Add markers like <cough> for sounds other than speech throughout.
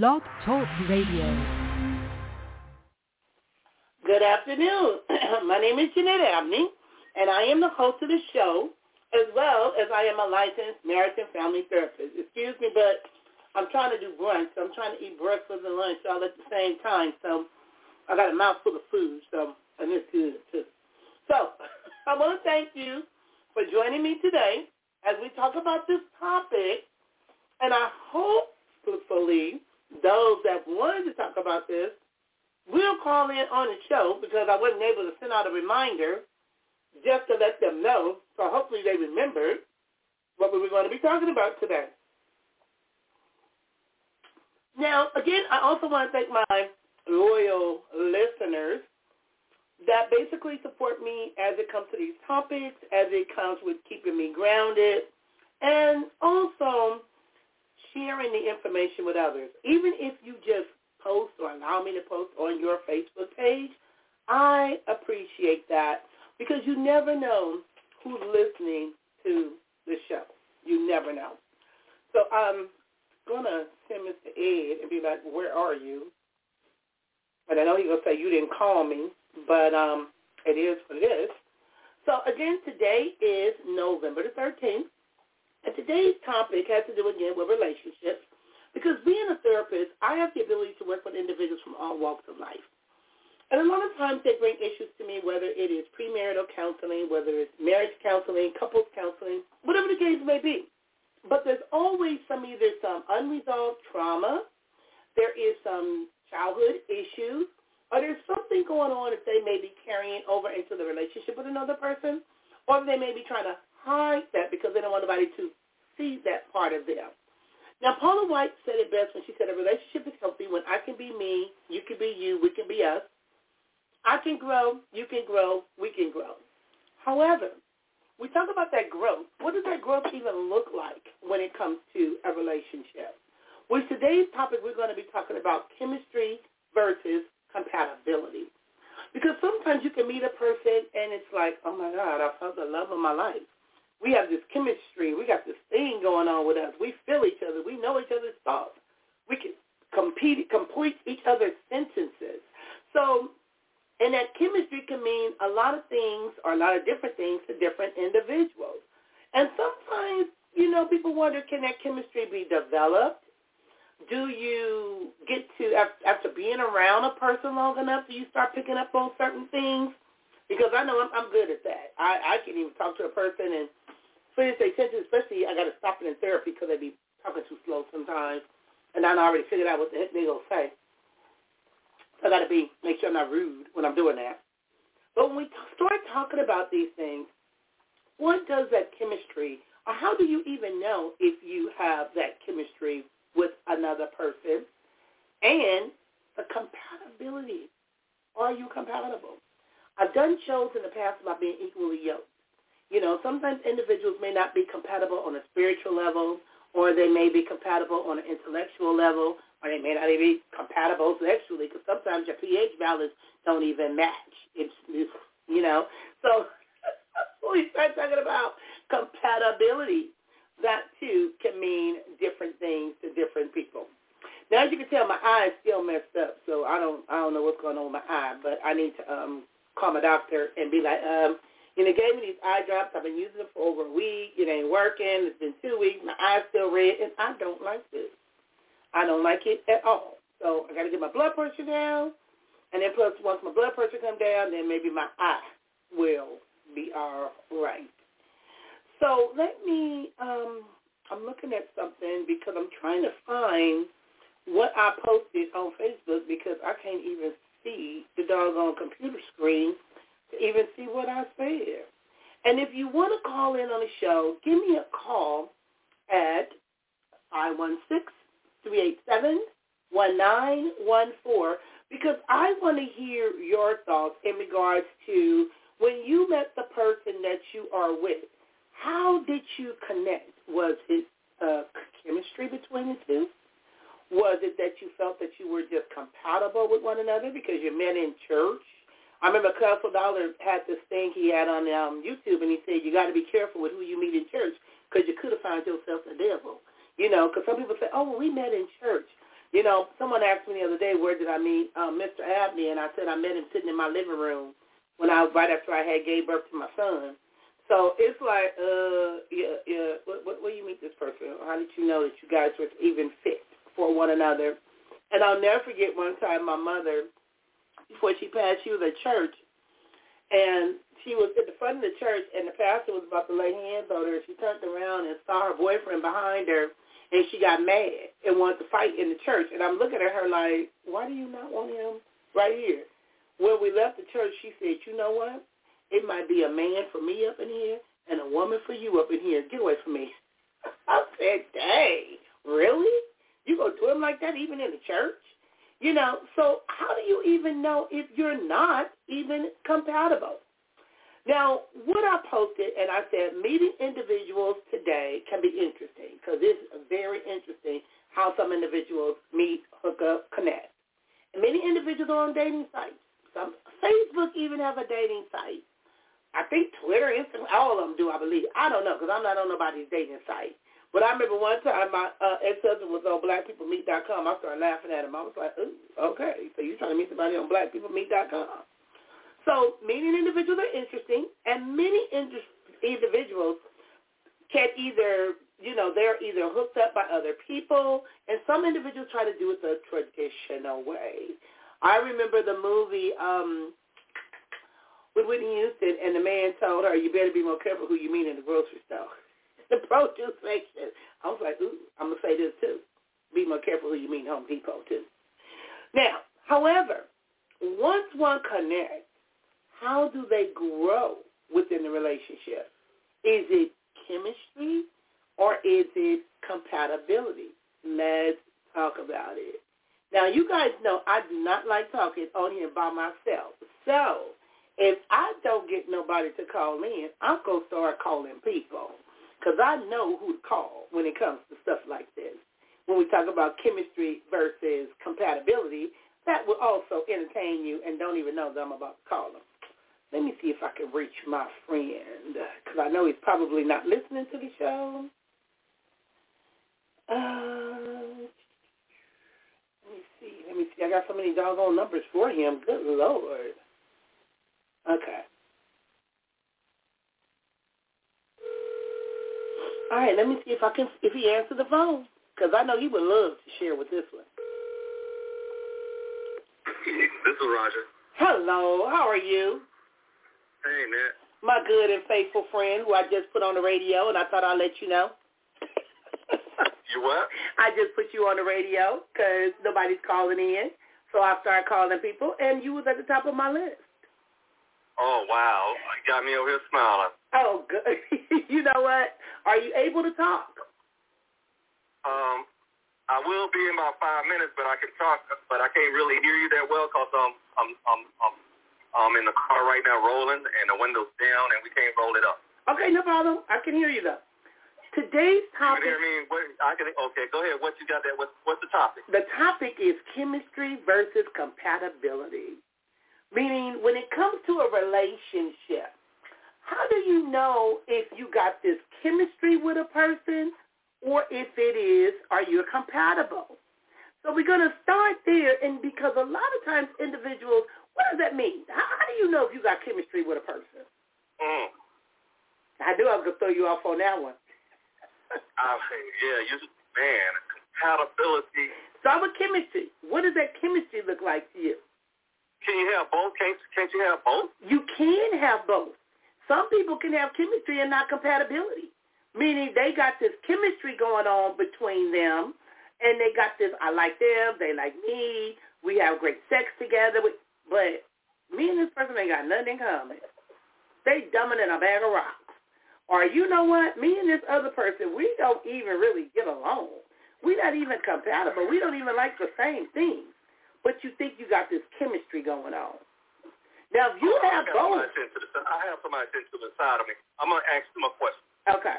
Blog Talk Radio. Good afternoon. <clears throat> My name is Jeanette Abney, and I am the host of the show, as well as I am a licensed marriage and family therapist. Excuse me, but I'm trying to do brunch. So I'm trying to eat breakfast and lunch all at the same time. So I got a mouthful of food, so and it's good too. So <laughs> I want to thank you for joining me today as we talk about this topic, and I hope, hopefully those that wanted to talk about this will call in on the show because I wasn't able to send out a reminder just to let them know. So hopefully they remembered what we were going to be talking about today. Now, again, I also want to thank my loyal listeners that basically support me as it comes to these topics, as it comes with keeping me grounded, and also sharing the information with others. Even if you just post or allow me to post on your Facebook page, I appreciate that because you never know who's listening to the show. You never know. So I'm going to send Mr. Ed and be like, where are you? But I know he's going to say, you didn't call me, but um, it is what it is. So again, today is November the 13th. And today's topic has to do again with relationships because being a therapist, I have the ability to work with individuals from all walks of life. And a lot of times they bring issues to me, whether it is premarital counseling, whether it's marriage counseling, couples counseling, whatever the case may be. But there's always some either some unresolved trauma, there is some childhood issues, or there's something going on that they may be carrying over into the relationship with another person, or they may be trying to hide that because they don't want anybody to see that part of them. Now, Paula White said it best when she said a relationship is healthy when I can be me, you can be you, we can be us. I can grow, you can grow, we can grow. However, we talk about that growth. What does that growth even look like when it comes to a relationship? With today's topic, we're going to be talking about chemistry versus compatibility. Because sometimes you can meet a person and it's like, oh my God, I found the love of my life we have this chemistry. We got this thing going on with us. We feel each other. We know each other's thoughts. We can compete, complete each other's sentences. So, and that chemistry can mean a lot of things or a lot of different things to different individuals. And sometimes, you know, people wonder, can that chemistry be developed? Do you get to, after being around a person long enough, do you start picking up on certain things? Because I know I'm, I'm good at that. I, I can even talk to a person and finish their sentence, especially I got to stop it in therapy because they be talking too slow sometimes. And I already figured out what the heck they going to say. So I got to be, make sure I'm not rude when I'm doing that. But when we start talking about these things, what does that chemistry, or how do you even know if you have that chemistry with another person? And the compatibility. Are you compatible? I've done shows in the past about being equally yoked. You know, sometimes individuals may not be compatible on a spiritual level, or they may be compatible on an intellectual level, or they may not even be compatible sexually, because sometimes your pH values don't even match. It's, it's you know, so <laughs> we start talking about compatibility. That too can mean different things to different people. Now, as you can tell, my eye is still messed up, so I don't I don't know what's going on with my eye, but I need to um call my doctor and be like, um, you know, gave me these eye drops. I've been using them for over a week. It ain't working. It's been two weeks. My eye's still red, and I don't like this. I don't like it at all. So I got to get my blood pressure down, and then plus once my blood pressure comes down, then maybe my eye will be all right. So let me. Um, I'm looking at something because I'm trying to find what I posted on Facebook because I can't even see the doggone computer screen to even see what I said. And if you want to call in on the show, give me a call at 516-387-1914 because I want to hear your thoughts in regards to when you met the person that you are with. How did you connect? Was it uh, chemistry between the two? Was it that you felt that you were just compatible with one another because you met in church I remember Castle Dollar had this thing he had on um, YouTube, and he said you got to be careful with who you meet in church because you could have found yourself the devil. You know, because some people say, oh, well, we met in church. You know, someone asked me the other day, where did I meet um, Mr. Abney? And I said I met him sitting in my living room when I right after I had gave birth to my son. So it's like, uh, yeah, yeah. What, what, where you meet this person? How did you know that you guys were even fit for one another? And I'll never forget one time my mother, before she passed, she was at church, and she was at the front of the church, and the pastor was about to lay hands on her. She turned around and saw her boyfriend behind her, and she got mad and wanted to fight in the church. And I'm looking at her like, why do you not want him right here? When we left the church, she said, you know what? It might be a man for me up in here and a woman for you up in here. Get away from me. <laughs> I said, dang, really? You to do him like that even in the church? You know, so how do you even know if you're not even compatible? Now, what I posted, and I said meeting individuals today can be interesting because it's very interesting how some individuals meet, hook up, connect. And many individuals are on dating sites. Some Facebook even have a dating site. I think Twitter, Instagram, all of them do, I believe. I don't know because I'm not on nobody's dating site. But I remember one time my uh, ex-husband was on blackpeoplemeet.com. I started laughing at him. I was like, Ooh, okay, so you're trying to meet somebody on blackpeoplemeet.com. So meeting individuals are interesting, and many individuals can either, you know, they're either hooked up by other people, and some individuals try to do it the traditional way. I remember the movie um, with Whitney Houston, and the man told her, you better be more careful who you meet in the grocery store. The produce section. I was like, ooh, I'm going to say this too. Be more careful who you meet Home Depot too. Now, however, once one connects, how do they grow within the relationship? Is it chemistry or is it compatibility? Let's talk about it. Now, you guys know I do not like talking on here by myself. So if I don't get nobody to call in, I'm going to start calling people because I know who to call when it comes to stuff like this. When we talk about chemistry versus compatibility, that will also entertain you and don't even know that I'm about to call them. Let me see if I can reach my friend because I know he's probably not listening to the show. Uh, let me see. Let me see. I got so many doggone numbers for him. Good Lord. Okay. All right, let me see if I can if he answers the phone because I know he would love to share with this one. This is Roger. Hello, how are you? Hey, Nat. My good and faithful friend who I just put on the radio, and I thought I'd let you know. you what? I just put you on the radio because nobody's calling in. So I started calling people, and you was at the top of my list. Oh, wow. You got me over here smiling. Oh, good. <laughs> you know what? Are you able to talk? Um, I will be in about five minutes, but I can talk, but I can't really hear you that well because um, I'm, I'm, I'm I'm in the car right now rolling, and the window's down, and we can't roll it up. Okay, no problem. I can hear you though. Today's topic. You can hear me? What, I can. Okay, go ahead. What you got there? What, what's the topic? The topic is chemistry versus compatibility. Meaning, when it comes to a relationship, how do you know if you got this chemistry with a person, or if it is, are you compatible? So we're going to start there, and because a lot of times individuals what does that mean? How, how do you know if you got chemistry with a person? Mm. I knew I was gonna throw you off on that one. <laughs> I yeah, you man, compatibility. Start with chemistry. What does that chemistry look like to you? Can you have both? Can't can't you have both? You can have both. Some people can have chemistry and not compatibility. Meaning they got this chemistry going on between them and they got this I like them, they like me, we have great sex together. But me and this person ain't got nothing in common. They dumbing than a bag of rocks. Or you know what? Me and this other person, we don't even really get along. We're not even compatible. We don't even like the same things. But you think you got this chemistry going on. Now, if you oh, have both. I have somebody sitting to the side of me. I'm going to ask them a question. Okay.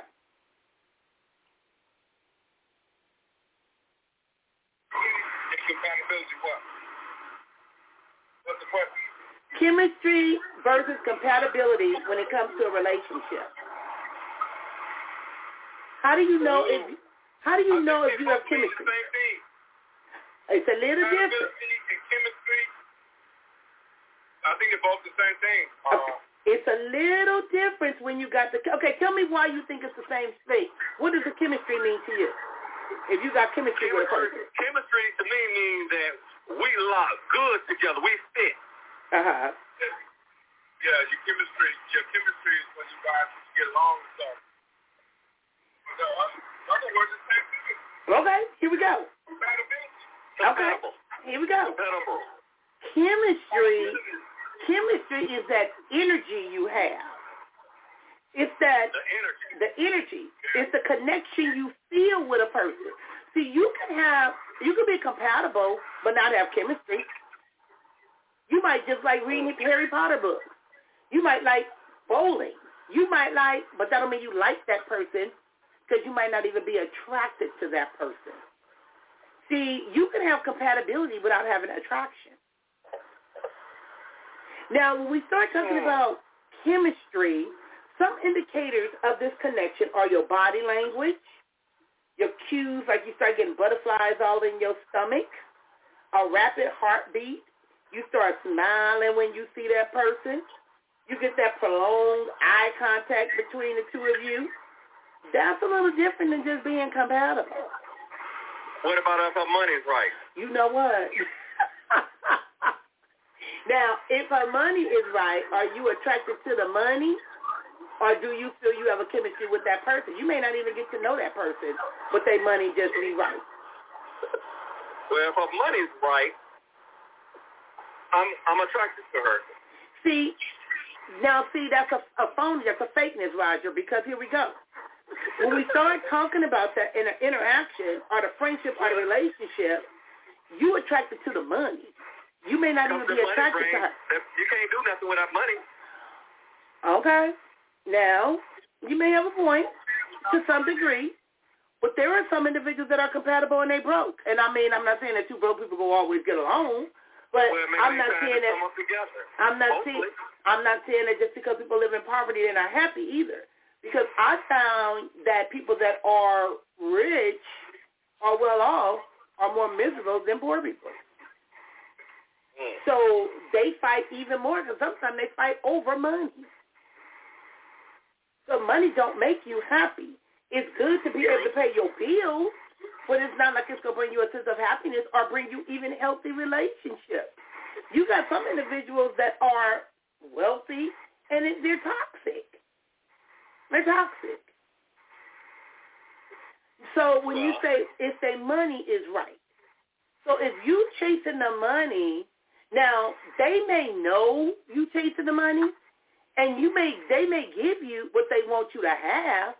Compatibility what? What's the question? Chemistry versus compatibility when it comes to a relationship. How do you know if how do you know if you have chemistry? It's a little different. and chemistry, I think they're both the same thing. Okay. It's a little difference when you got the. Okay, tell me why you think it's the same thing. What does the chemistry mean to you? If you got chemistry, chemistry with a person. Chemistry to me means that we lock good together. We fit. Uh huh. Yeah, your chemistry, your chemistry is when you guys get along and stuff. So, other words, it's same thing. Okay, here we go. Okay, Compatible. here we go. Compatible. Chemistry, chemistry is that energy you have. It's that The energy. the energy. It's the connection you feel with a person. See, you can have, you can be compatible, but not have chemistry. You might just like reading Harry Potter books. You might like bowling. You might like, but that don't mean you like that person because you might not even be attracted to that person. See, you can have compatibility without having attraction. Now, when we start talking Hmm. about chemistry, some indicators of this connection are your body language, your cues, like you start getting butterflies all in your stomach, a rapid heartbeat, you start smiling when you see that person, you get that prolonged eye contact between the two of you. That's a little different than just being compatible. What about if our money's right? You know what? <laughs> now, if her money is right, are you attracted to the money? Or do you feel you have a chemistry with that person? You may not even get to know that person, but their money just be right. Well, if her money's right, I'm I'm attracted to her. See, now see, that's a, a phony, that's a fakeness, Roger, because here we go. When we start talking about that in an interaction or the friendship or the relationship, you attracted to the money. You may not even be attracted to her. You can't do nothing without money. Okay. Now, you may have a point to some degree, but there are some individuals that are compatible and they broke. And I mean, I'm not saying that two broke people will always get along, but Well, I'm not saying that. I'm not Hopefully. saying I'm not saying that just because people live in poverty they're not happy either. Because I found that people that are rich or well off are more miserable than poor people. Mm. So they fight even more because sometimes they fight over money. So money don't make you happy. It's good to be able to pay your bills, but it's not like it's going to bring you a sense of happiness or bring you even healthy relationships. You got some individuals that are wealthy and it, they're toxic. They're toxic. So when you say if their money is right, so if you chasing the money, now they may know you chasing the money, and you may they may give you what they want you to have,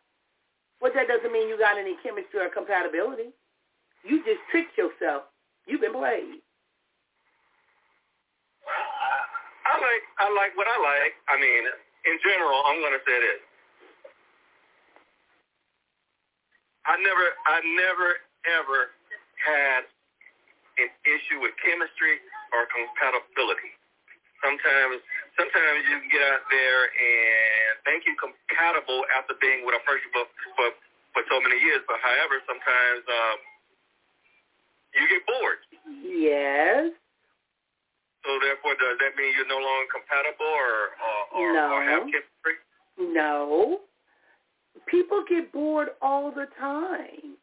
but that doesn't mean you got any chemistry or compatibility. You just tricked yourself. You've been played. I, I like I like what I like. I mean, in general, I'm gonna say this. I never I never ever had an issue with chemistry or compatibility. Sometimes sometimes you can get out there and think you're compatible after being with a person for for, for so many years, but however sometimes um you get bored. Yes. So therefore, does that mean you're no longer compatible or or, or, No. or have chemistry? No. People get bored all the time.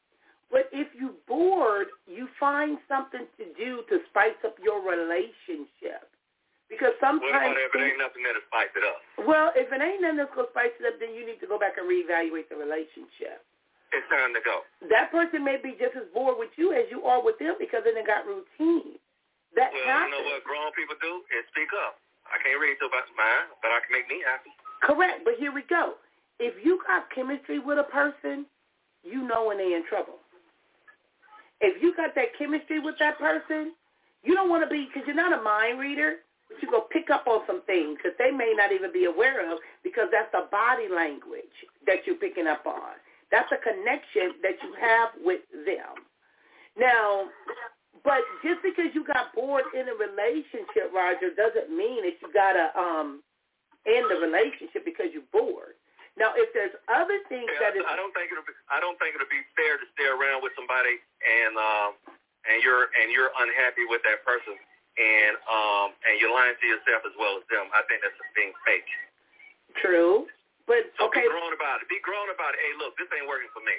But if you're bored, you find something to do to spice up your relationship. Because sometimes about if it ain't nothing that'll spice it up? well, if it ain't nothing that's gonna spice it up, then you need to go back and reevaluate the relationship. It's time to go. That person may be just as bored with you as you are with them because then they got routine. That Well, you know what grown people do is speak up. I can't read so about mine, but I can make me happy. Correct, but here we go. If you got chemistry with a person, you know when they're in trouble. If you got that chemistry with that person, you don't want to be, because you're not a mind reader, but you go pick up on some things that they may not even be aware of because that's the body language that you're picking up on. That's a connection that you have with them. Now, but just because you got bored in a relationship, Roger, doesn't mean that you got to um, end the relationship because you're bored. Now, if there's other things Yeah, that is I don't think it'll be. I don't think it'll be fair to stay around with somebody and um and you're and you're unhappy with that person, and um and you're lying to yourself as well as them. I think that's just being fake. True, but so okay. be grown about it. Be grown about it. Hey, look, this ain't working for me.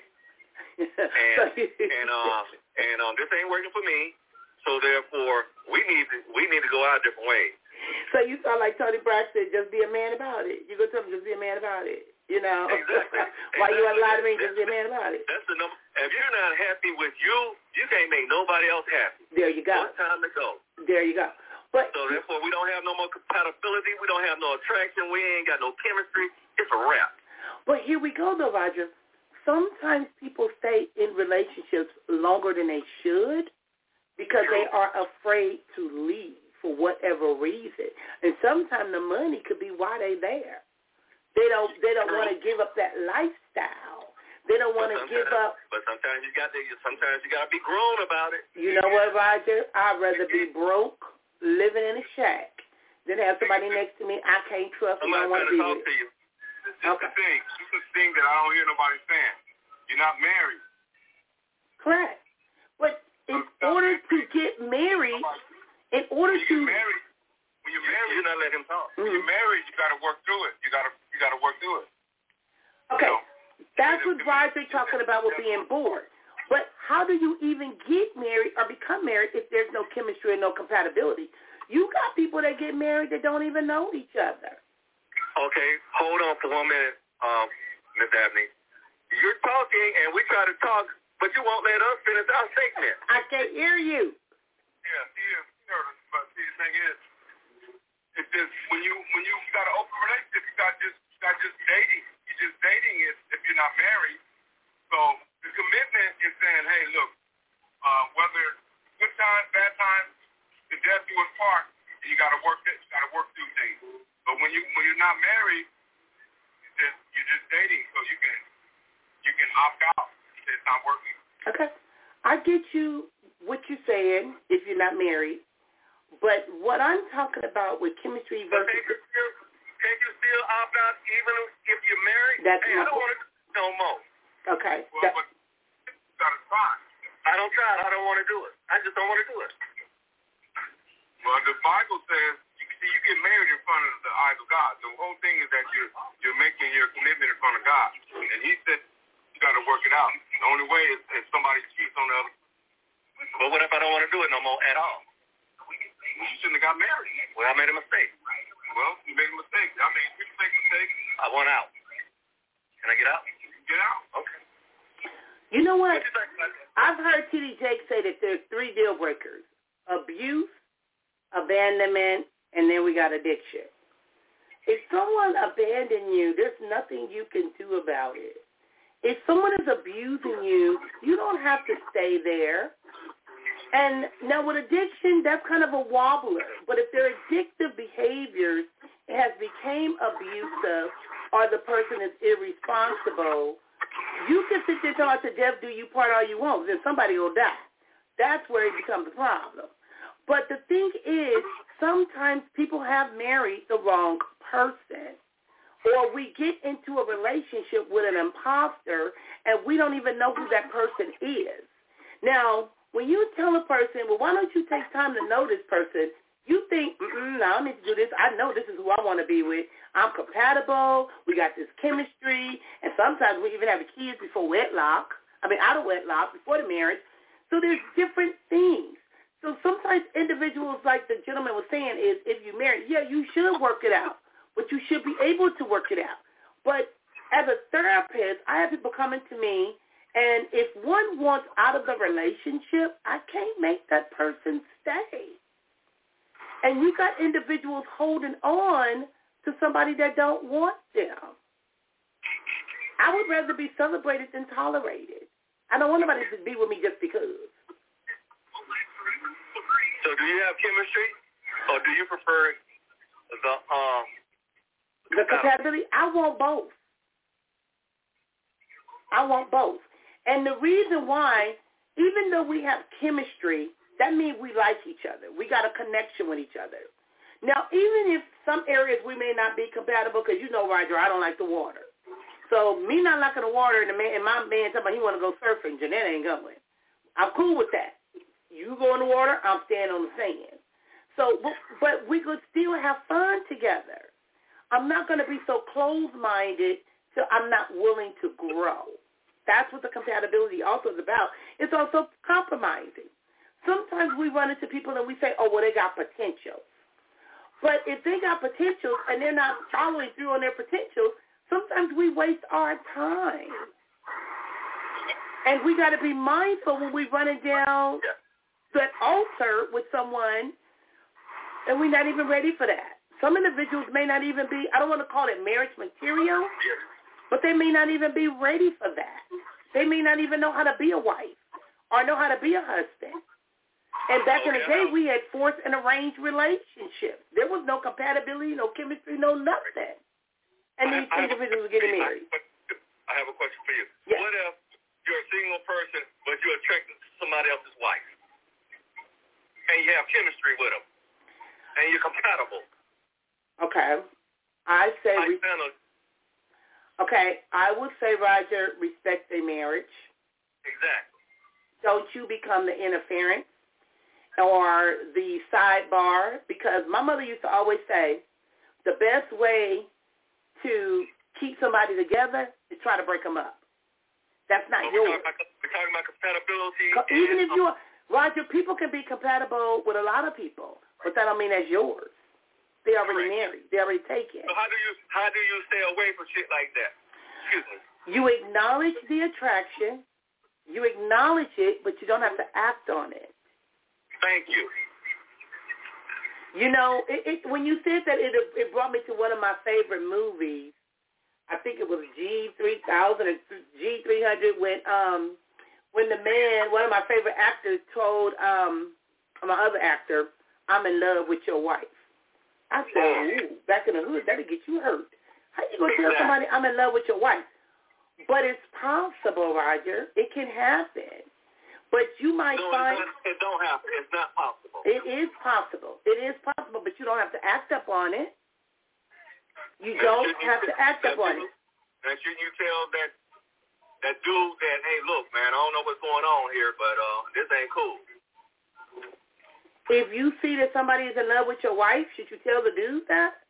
<laughs> and and um and um this ain't working for me. So therefore, we need to we need to go out different ways. So you sound like Toni Braxton. Just be a man about it. You go tell him just be a man about it. You know. Exactly. <laughs> Why you lie to me? Just be a man about it. That's the number. If you're not happy with you, you can't make nobody else happy. There you go. It's time to go. There you go. But so therefore, we don't have no more compatibility. We don't have no attraction. We ain't got no chemistry. It's a wrap. But here we go, though, Roger. Sometimes people stay in relationships longer than they should because True. they are afraid to leave for whatever reason. And sometimes the money could be why they there. They don't they don't want to give up that lifestyle. They don't want to give up. But sometimes you got to. Sometimes you got to be grown about it. You know what, Roger? I'd rather be broke, living in a shack, than have somebody next to me I can't trust and don't want to be talk with. to you. This is okay. the thing. This is the thing that I don't hear nobody saying. You're not married. Correct. But in order to get married, in order when to you married, when you're married, you're not letting him talk. Mm-hmm. When you're married, you got to work through it. You got to you got to work through it. Okay, you know? that's what Roger talking about with being bored. But how do you even get married or become married if there's no chemistry and no compatibility? You got people that get married that don't even know each other. Okay, hold on for one minute, um, Miss Abney. You're talking, and we try to talk, but you won't let us finish our statement. I can't hear you. Yeah, you know, but see, the thing is, it's just when you when you got an open relationship, you got just got just dating. You're just dating if if you're not married. So the commitment is saying, hey, look, uh, whether good times, bad times, the death do us part, you got to work it. You got to work through things. But when you when you're not married, you're just, you're just dating, so you can you can opt out. It's not working. Okay, I get you what you're saying if you're not married, but what I'm talking about with chemistry versus still, can you still opt out even if you're married? That's hey, I don't point. want to do no more. okay, Well, that- but you got to try. I don't try. I don't want to do it. I just don't want to do it. Well, the Bible says, you see, you get married in front of the eyes of God. The whole thing is that you're you're making your commitment in front of God, and He said you got to work it out. The only way is if somebody cheats on the other. But what if I don't want to do it no more at all? You shouldn't have got married. Well, I made a mistake. Well, you made a mistake. I mean, people make mistakes. I want out. Can I get out? Get out. Okay. you know what? What you think about that? I've heard T.D. Jake say that there's three deal breakers: abuse, abandonment, and then we got addiction. If someone abandoned you, there's nothing you can do about it. If someone is abusing you, you don't have to stay there. And now with addiction, that's kind of a wobbler. But if they're addictive behaviors, has become abusive or the person is irresponsible, you can sit there talking to death, do you part all you want, then somebody will die. That's where it becomes a problem. But the thing is, sometimes people have married the wrong person. Or we get into a relationship with an imposter and we don't even know who that person is. Now, when you tell a person, well, why don't you take time to know this person, you think, mm no, I need to do this. I know this is who I want to be with. I'm compatible. We got this chemistry. And sometimes we even have kids before wedlock. I mean, out of wedlock, before the marriage. So there's different things. So sometimes individuals, like the gentleman was saying, is if you marry, yeah, you should work it out. But you should be able to work it out. But as a therapist, I have people coming to me, and if one wants out of the relationship, I can't make that person stay. And you got individuals holding on to somebody that don't want them. I would rather be celebrated than tolerated. I don't want nobody to be with me just because. So do you have chemistry, or do you prefer the um The compatibility, I want both. I want both. And the reason why, even though we have chemistry, that means we like each other. We got a connection with each other. Now, even if some areas we may not be compatible, because you know, Roger, I don't like the water. So me not liking the water and, the man, and my man talking about he want to go surfing, Jeanette ain't going. I'm cool with that. You go in the water, I'm staying on the sand. So, but, but we could still have fun together. I'm not going to be so closed-minded so I'm not willing to grow. That's what the compatibility also is about. It's also compromising. Sometimes we run into people and we say, oh, well, they got potential. But if they got potential and they're not following through on their potential, sometimes we waste our time. And we got to be mindful when we're running down that altar with someone and we're not even ready for that. Some individuals may not even be, I don't want to call it marriage material, but they may not even be ready for that. They may not even know how to be a wife or know how to be a husband. And back in the day, we had forced and arranged relationships. There was no compatibility, no chemistry, no nothing. And these I, individuals were getting married. I have a question for you. Yes. What if you're a single person, but you're attracted to somebody else's wife, and you have chemistry with them, and you're compatible? Okay. I say... I we, Okay, I would say, Roger, respect their marriage. Exactly. Don't you become the interference or the sidebar because my mother used to always say the best way to keep somebody together is try to break them up. That's not well, yours. We're talking, about, we're talking about compatibility. Even and, if you are, Roger, people can be compatible with a lot of people, but that don't mean that's yours. They already married. They already taken. So how do you how do you stay away from shit like that? Excuse me. You acknowledge the attraction. You acknowledge it, but you don't have to act on it. Thank you. You know, it, it, when you said that, it it brought me to one of my favorite movies. I think it was G three thousand or G three hundred when um when the man, one of my favorite actors, told um my other actor, "I'm in love with your wife." I said, Ooh, back in the hood, that'll get you hurt. How you gonna tell somebody I'm in love with your wife? But it's possible, Roger. It can happen. But you might no, find it don't happen. It's not possible. it is possible. It is possible, but you don't have to act up on it. You don't have to act up on it. And should you tell that that dude that, hey, look, man, I don't know what's going on here, but uh, this ain't cool. If you see that somebody is in love with your wife, should you tell the dude that?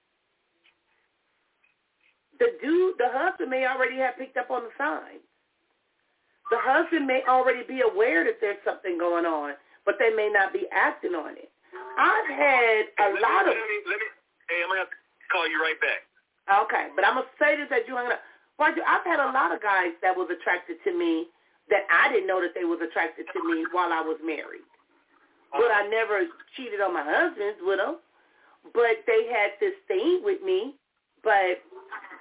The dude, the husband may already have picked up on the signs. The husband may already be aware that there's something going on, but they may not be acting on it. I've had a let lot me, of. Let me, let me, hey, I'm gonna have to call you right back. Okay, but I'm gonna say this as you hang up. Roger, I've had a lot of guys that was attracted to me that I didn't know that they was attracted to me while I was married. But I never cheated on my husbands with them. But they had this thing with me, but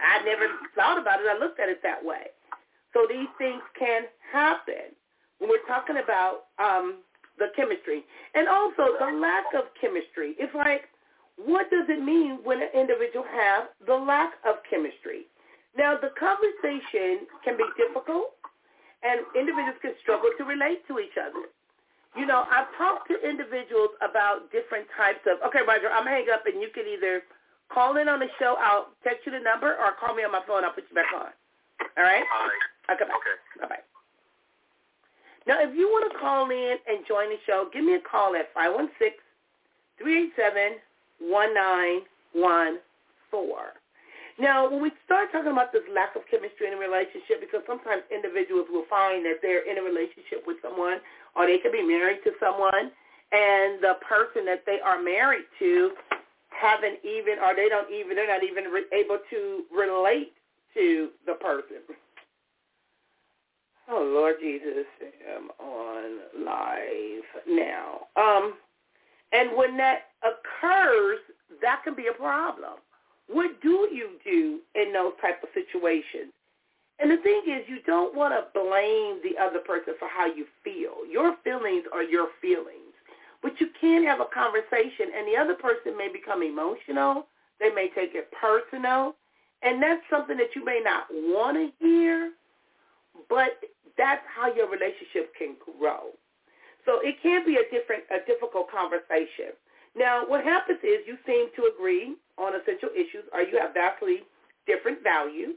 I never thought about it. I looked at it that way. So these things can happen when we're talking about um, the chemistry. And also the lack of chemistry. It's like, what does it mean when an individual has the lack of chemistry? Now, the conversation can be difficult, and individuals can struggle to relate to each other. You know, I've talked to individuals about different types of, okay, Roger, I'm going to hang up and you can either call in on the show. I'll text you the number or call me on my phone. I'll put you back on. All right? All right. Okay. Okay. Bye-bye. Now, if you want to call in and join the show, give me a call at 516-387-1914. Now, when we start talking about this lack of chemistry in a relationship, because sometimes individuals will find that they're in a relationship with someone or they could be married to someone and the person that they are married to haven't even or they don't even they're not even re- able to relate to the person. Oh Lord Jesus, I'm on live now. Um, and when that occurs, that can be a problem. What do you do in those type of situations? And the thing is, you don't want to blame the other person for how you feel. Your feelings are your feelings. But you can have a conversation, and the other person may become emotional. They may take it personal. And that's something that you may not want to hear, but that's how your relationship can grow. So it can be a different, a difficult conversation. Now, what happens is you seem to agree on essential issues, or you have vastly different values.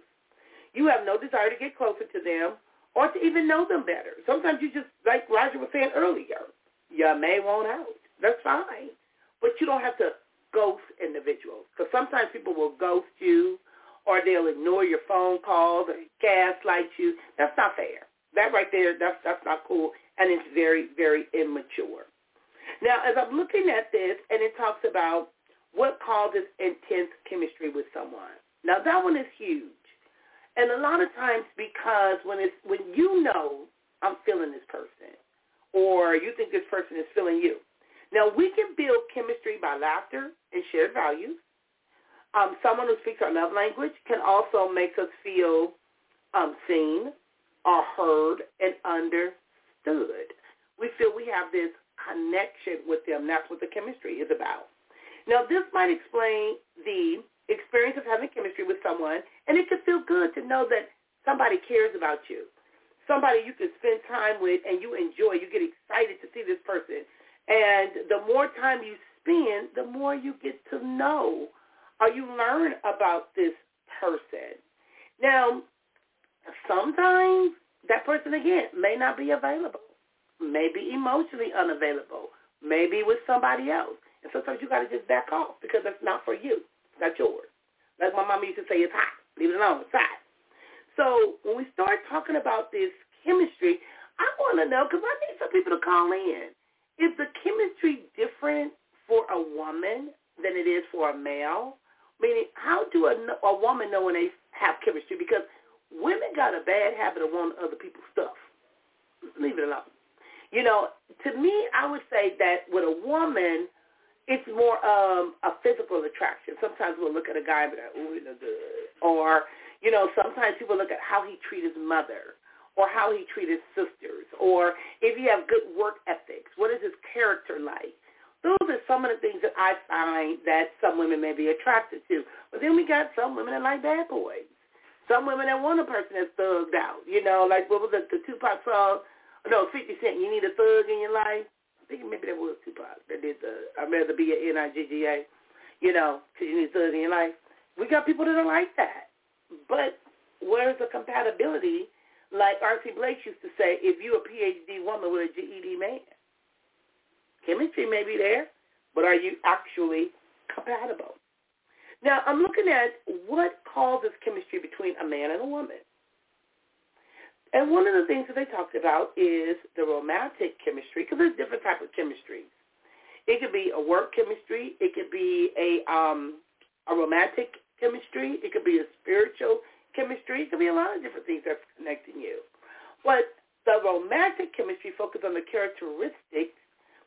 You have no desire to get closer to them or to even know them better. Sometimes you just, like Roger was saying earlier, You may want out. That's fine. But you don't have to ghost individuals. Because sometimes people will ghost you or they'll ignore your phone calls or gaslight you. That's not fair. That right there, that's, that's not cool. And it's very, very immature. Now, as I'm looking at this, and it talks about what causes intense chemistry with someone. Now, that one is huge. And a lot of times because when it's when you know I'm feeling this person or you think this person is feeling you. Now, we can build chemistry by laughter and shared values. Um, someone who speaks our love language can also make us feel um, seen or heard and understood. We feel we have this connection with them. That's what the chemistry is about. Now, this might explain the experience of having chemistry with someone, and it can feel good to know that somebody cares about you. Somebody you can spend time with and you enjoy. You get excited to see this person. And the more time you spend, the more you get to know or you learn about this person. Now, sometimes that person, again, may not be available, may be emotionally unavailable, maybe with somebody else. And sometimes you got to just back off because that's not for you. It's not yours. Like my mom used to say, it's hot. Leave it alone. It's hot. So when we start talking about this chemistry, I want to know, because I need some people to call in. Is the chemistry different for a woman than it is for a male? Meaning, how do a, a woman know when they have chemistry? Because women got a bad habit of wanting other people's stuff. Leave it alone. You know, to me, I would say that with a woman, it's more um a physical attraction. Sometimes we'll look at a guy and be like, ooh, he look good. Or, you know, sometimes people look at how he treat his mother or how he treat his sisters or if he have good work ethics. What is his character like? Those are some of the things that I find that some women may be attracted to. But then we got some women that like bad boys. Some women that want a person that's thugged out. You know, like what was the, the Tupac song? No, 50 Cent, you need a thug in your life. I think maybe that was Tupac uh, that did the I'd rather be an N-I-G-G-A, you know, because you need third in your life. We got people that are like that. But where's the compatibility? Like R.C. Blake used to say, if you're a PhD woman with a GED man, chemistry may be there, but are you actually compatible? Now, I'm looking at what causes chemistry between a man and a woman. And one of the things that they talked about is the romantic chemistry, because there's different types of chemistry. It could be a work chemistry. It could be a um, a romantic chemistry. It could be a spiritual chemistry. It could be a lot of different things that's connecting you. But the romantic chemistry focuses on the characteristics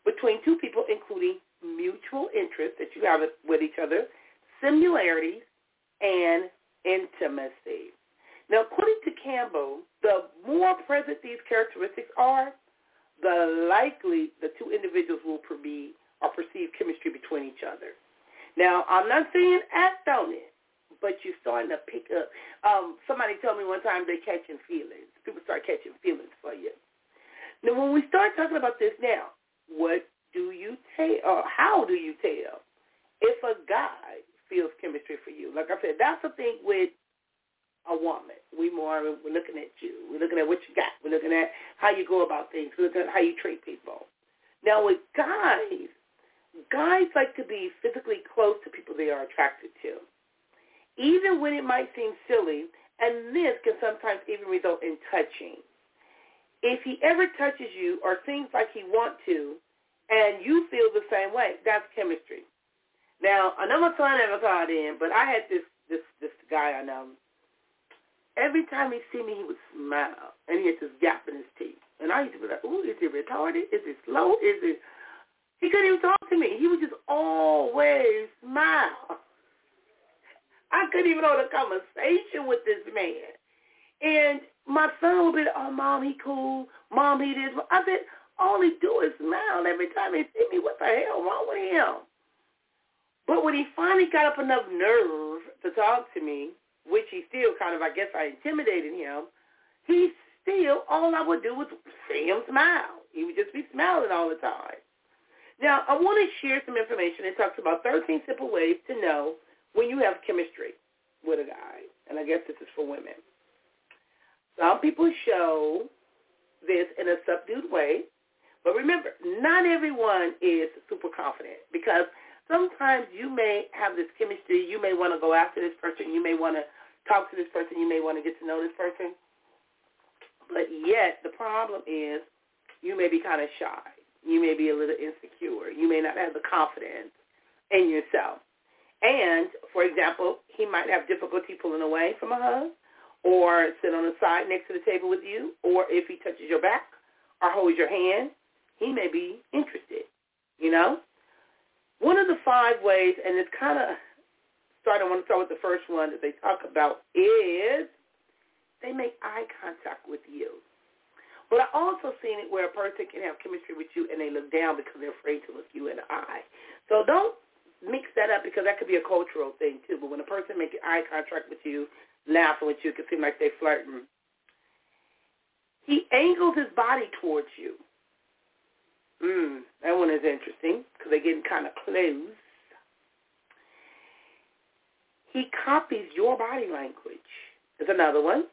between two people, including mutual interest that you have with each other, similarities, and intimacy. Now, according to Campbell, the more present these characteristics are, the likely the two individuals will be or perceive chemistry between each other. Now, I'm not saying act on it, but you're starting to pick up. Um, somebody told me one time they're catching feelings. People start catching feelings for you. Now, when we start talking about this now, what do you tell, or how do you tell if a guy feels chemistry for you? Like I said, that's the thing with a woman. We more we're looking at you. We're looking at what you got. We're looking at how you go about things. We're looking at how you treat people. Now with guys, guys like to be physically close to people they are attracted to. Even when it might seem silly, and this can sometimes even result in touching. If he ever touches you or seems like he wants to, and you feel the same way, that's chemistry. Now, my son never called in, but I had this this this guy I know every time he see me, he would smile, and he had this gap in his teeth. And I used to be like, ooh, is he retarded? Is he slow? Is he... He couldn't even talk to me. He would just always smile. I couldn't even hold a conversation with this man. And my son would be like, oh, Mom, he cool. Mom, he this. I said, all he do is smile every time he see me. What the hell wrong with him? But when he finally got up enough nerve to talk to me, which he still kind of, I guess I intimidated him, he still, all I would do was see him smile. He would just be smiling all the time. Now, I want to share some information. It talks about 13 simple ways to know when you have chemistry with a guy. And I guess this is for women. Some people show this in a subdued way, But remember, not everyone is super confident because sometimes you may have this chemistry. You may want to go after this person. You may want to talk to this person. You may want to get to know this person. But yet the problem is you may be kind of shy. You may be a little insecure. You may not have the confidence in yourself. And, for example, he might have difficulty pulling away from a hug or sit on the side next to the table with you, or if he touches your back or holds your hand, he may be interested, you know? One of the five ways, and it's kind of starting, I want to start with the first one that they talk about, is they make eye contact with you. But I also seen it where a person can have chemistry with you and they look down because they're afraid to look you in the eye. So don't mix that up because that could be a cultural thing too. But when a person makes eye contact with you, laughing with you, it can seem like they're flirting. He angles his body towards you. Mm, that one is interesting because they're getting kind of close. He copies your body language. Is another one.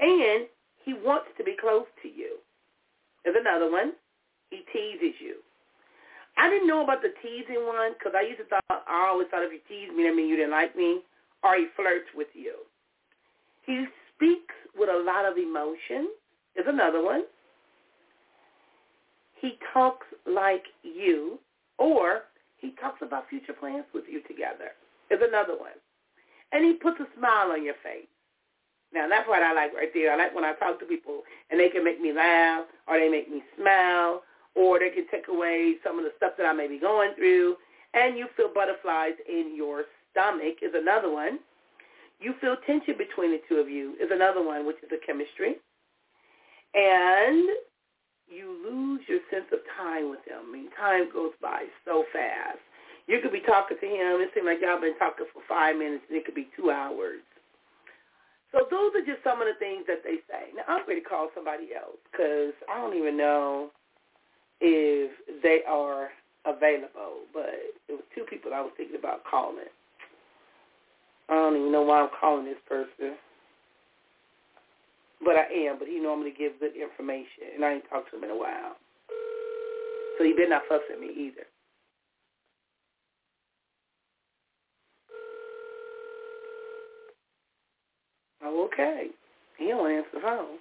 And he wants to be close to you. Is another one. He teases you. I didn't know about the teasing one because I used to thought I always thought if you tease me, that means you didn't like me, or he flirts with you. He speaks with a lot of emotion. Is another one. He talks like you, or he talks about future plans with you together. Is another one. And he puts a smile on your face. Now that's what I like right there. I like when I talk to people and they can make me laugh or they make me smile or they can take away some of the stuff that I may be going through and you feel butterflies in your stomach is another one. You feel tension between the two of you is another one, which is the chemistry. And you lose your sense of time with him. I mean, time goes by so fast. You could be talking to him. It seems like y'all been talking for five minutes, and it could be two hours. So those are just some of the things that they say. Now, I'm going to call somebody else because I don't even know if they are available. But it was two people I was thinking about calling. I don't even know why I'm calling this person. But I am, but he normally gives good information, and I ain't talked to him in a while. So he better not fuss at me either. Oh, okay. He don't answer the phone.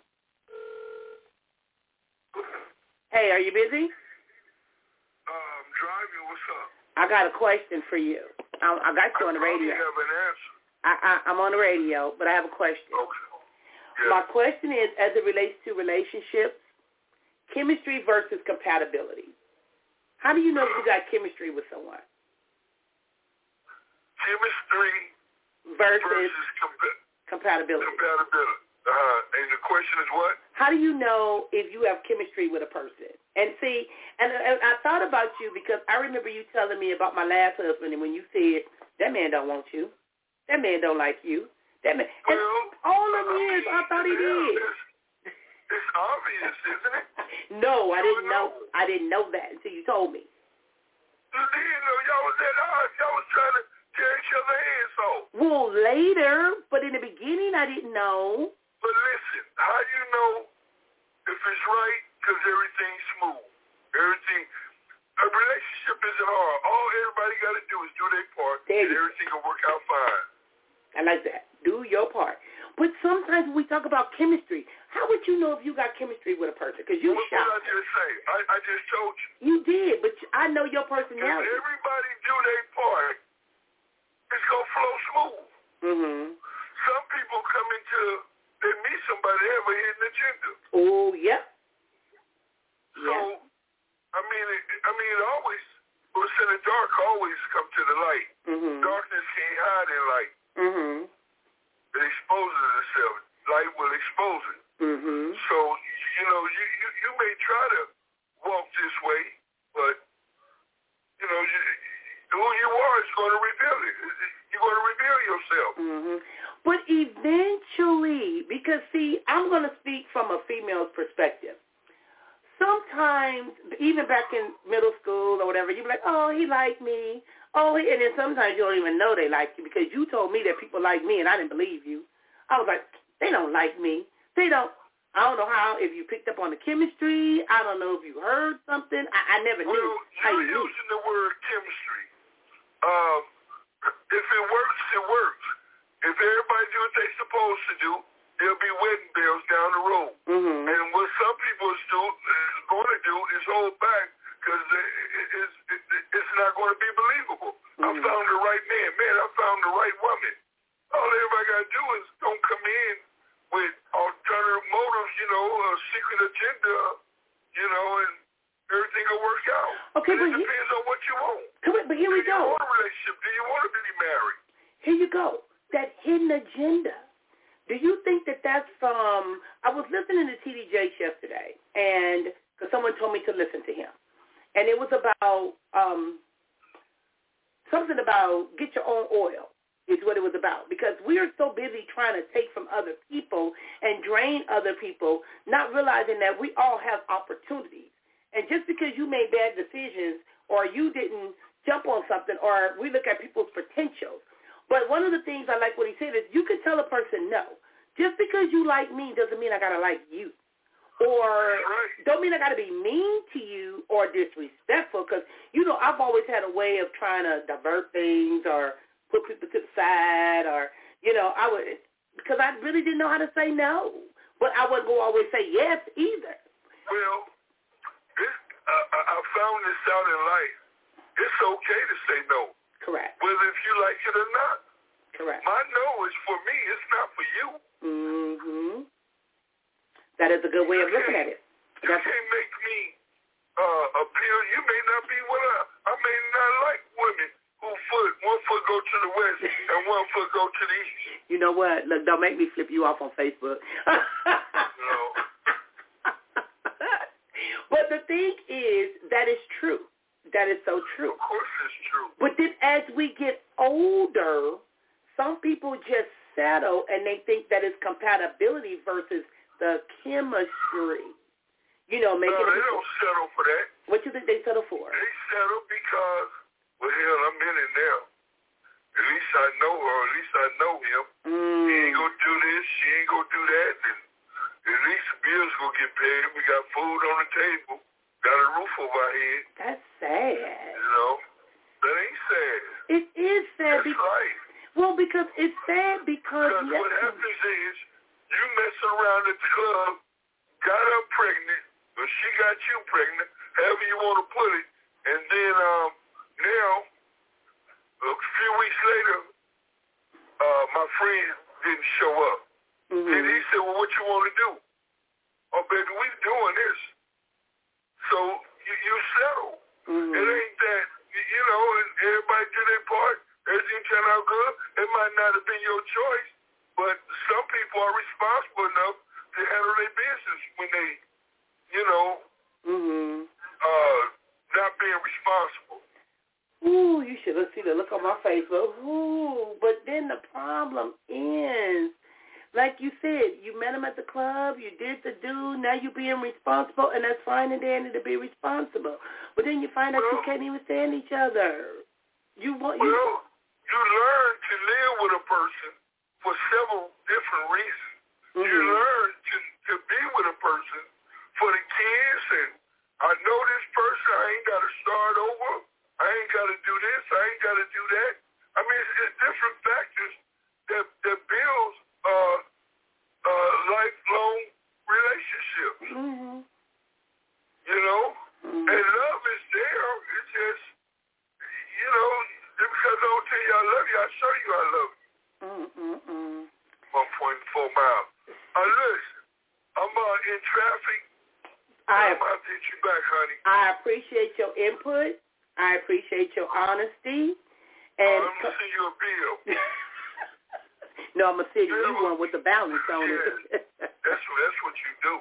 Hey, are you busy? Um, driving. What's up? I got a question for you. I, I got you on the radio. I have an answer. I, I, I'm on the radio, but I have a question. Okay. My question is, as it relates to relationships, chemistry versus compatibility. How do you know if you got chemistry with someone? Chemistry versus, versus compa- compatibility. compatibility. Uh, and the question is what? How do you know if you have chemistry with a person? And see, and, and I thought about you because I remember you telling me about my last husband, and when you said that man don't want you, that man don't like you, that man. And Well, all of years, mean, I thought he did. It's, it's obvious, isn't it? no, I didn't know. know. I didn't know that until you told me. You know, y'all was at odds. Y'all was trying to tear each other heads off. Well, later, but in the beginning, I didn't know. But listen, how do you know if it's right? Because everything's smooth. Everything. A relationship isn't hard. All everybody got to do is do their part, There and everything will work out fine. I like that. Do your part. But sometimes when we talk about chemistry, how would you know if you got chemistry with a person? Because you what did I shot. just say? I, I just told you. You did, but I know your If personality. everybody do their part, it's gonna flow smooth. Mhm. Some people come into they meet somebody they have a hidden agenda. Oh, yeah. So Yeah. I mean, it, I mean, it always what's in the dark always come to the light. Mhm. Darkness can't hide in light. Mhm. It exposes itself. Light will expose it. Mhm. So you know, you you, you may try to walk this way, but you know, you, who you are is going to reveal it. You're going to reveal yourself. hmm But eventually, because see, I'm going to speak from a female's perspective. Sometimes, even back in middle school or whatever, you'd be like, oh, he liked me. Oh, and then sometimes you don't even know they like you because you told me that people like me and I didn't believe you. I was like, they don't like me. They don't. I don't know how if you picked up on the chemistry. I don't know if you heard something. I, I never well, knew. Well, you're using the word chemistry. Um, if it works, it works. If everybody do what they're supposed to do, there'll be wedding bells down the road. Mm-hmm. And what some people is, do, is going to do is hold back because it's, it's not going to be believable. Mm-hmm. I found the right man. Man, I found the right woman. All everybody got to do is don't come in with alternative motives, you know, a secret agenda, you know, and everything will work out. Okay, and but it depends on what you want. But here we go. Do you want a relationship? Do you want to be married? Here you go. That hidden agenda. Do you think that that's from? I was listening to TD Jakes yesterday, and because someone told me to listen to him, and it was about um, something about get your own oil is what it was about because we are so busy trying to take from other people and drain other people, not realizing that we all have opportunities. And just because you made bad decisions or you didn't jump on something or we look at people's potentials. But one of the things I like what he said is you can tell a person no. Just because you like me doesn't mean I got to like you. Or don't mean I got to be mean to you or disrespectful because, you know, I've always had a way of trying to divert things or put people to the side or, you know, I would, because I really didn't know how to say no. But I wouldn't go always say yes either. Well, this, uh, I found this out in life. It's okay to say no. Correct. Whether if you like it or not. Correct. My no is for me. It's not for you. Mm-hmm. That is a good way of looking at it. You That's can't make me uh, appeal. You may not be what I, I may not like women who foot, one foot go to the west <laughs> and one foot go to the east. You know what? Look, don't make me flip you off on Facebook. no. <laughs> but the thing is, that is true. That is so true. Of course it's true. But then as we get older, some people just settle and they think that it's compatibility versus the chemistry. You know, making no, they it, don't settle for that. What do you think they settle for? They settle because, well, hell, I'm in it now. At least I know her. At least I know him. Mm. He ain't gonna do this. She ain't gonna do that. And at least the bills gonna get paid. We got food on the table. Got a roof over our head. That's sad. You know, that ain't sad. It is sad. That's because, life. Well, because it's sad because, Because what happens is you messing around at the club, got her pregnant, or she got you pregnant, however you want to put it, and then um, now, a few weeks later, uh, my friend didn't show up. mm-hmm. And he said, well, what you want to do? Oh, baby, we doing this. So you, you settle. Mm-hmm. It ain't that, you know, and everybody do their part. Everything turn out good. It might not have been your choice, but some people are responsible enough to handle their business when they, you know, mm-hmm. uh, not being responsible. Ooh, you should have seen the look on my face. But ooh, but then the problem is, like you said, you met him at the club, you did the do, now you're being responsible, and that's fine and dandy to be responsible. But then you find out Well- you can't even stand each other. You want you. Well, you learn to live with a person for several different reasons. You Mhm. learn to, to be with a person for the kids and I know this person, I ain't got to start over. I ain't got to do this. I ain't got to do that. I mean, it's, it's different factors that, that builds uh, uh, lifelong relationships, Mhm. you know? Mhm. And love is there. It's just, you know, because I don't tell you I love you, I show you I love you. Mm-mm-mm. 1.4 miles. Uh, listen, I'm uh, in traffic. I I'm about to hit you back, honey. I appreciate your input. I appreciate your honesty. And I'm going to send you a bill. <laughs> no, I'm gonna send you one with the balance on it. That's, that's what you do.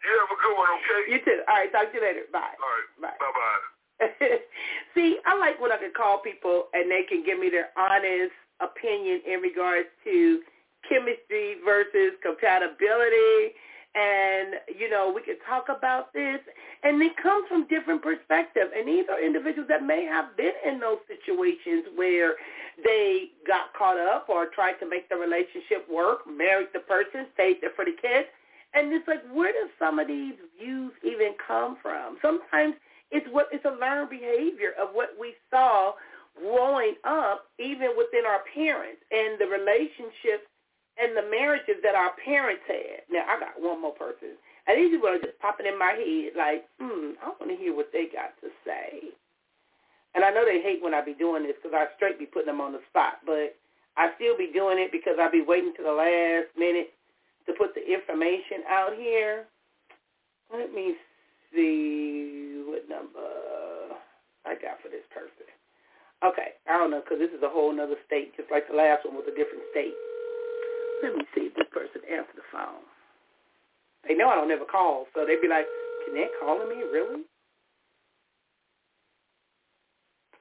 You have a good one, okay? you too. All right, talk to you later. Bye. All right. Bye. Bye-bye. <laughs> See, I like when I can call people and they can give me their honest opinion in regards to chemistry versus compatibility. And, you know, we can talk about this. And it comes from different perspectives. And these are individuals that may have been in those situations where they got caught up or tried to make the relationship work, married the person, stayed there for the kids, And it's like, where do some of these views even come from? Sometimes it's what it's a learned behavior of what we saw growing up, even within our parents and the relationships and the marriages that our parents had. Now, I got one more person. And these people are just popping in my head like, hmm, I want to hear what they got to say. And I know they hate when I be doing this because I straight be putting them on the spot, but I still be doing it because I be waiting to the last minute to put the information out here. Let me see what number I got for this person. Okay, I don't know because this is a whole other state, just like the last one was a different state. Let me see if this person answered the phone. They know I don't ever call, so they'd be like, Jeanette calling me? Really?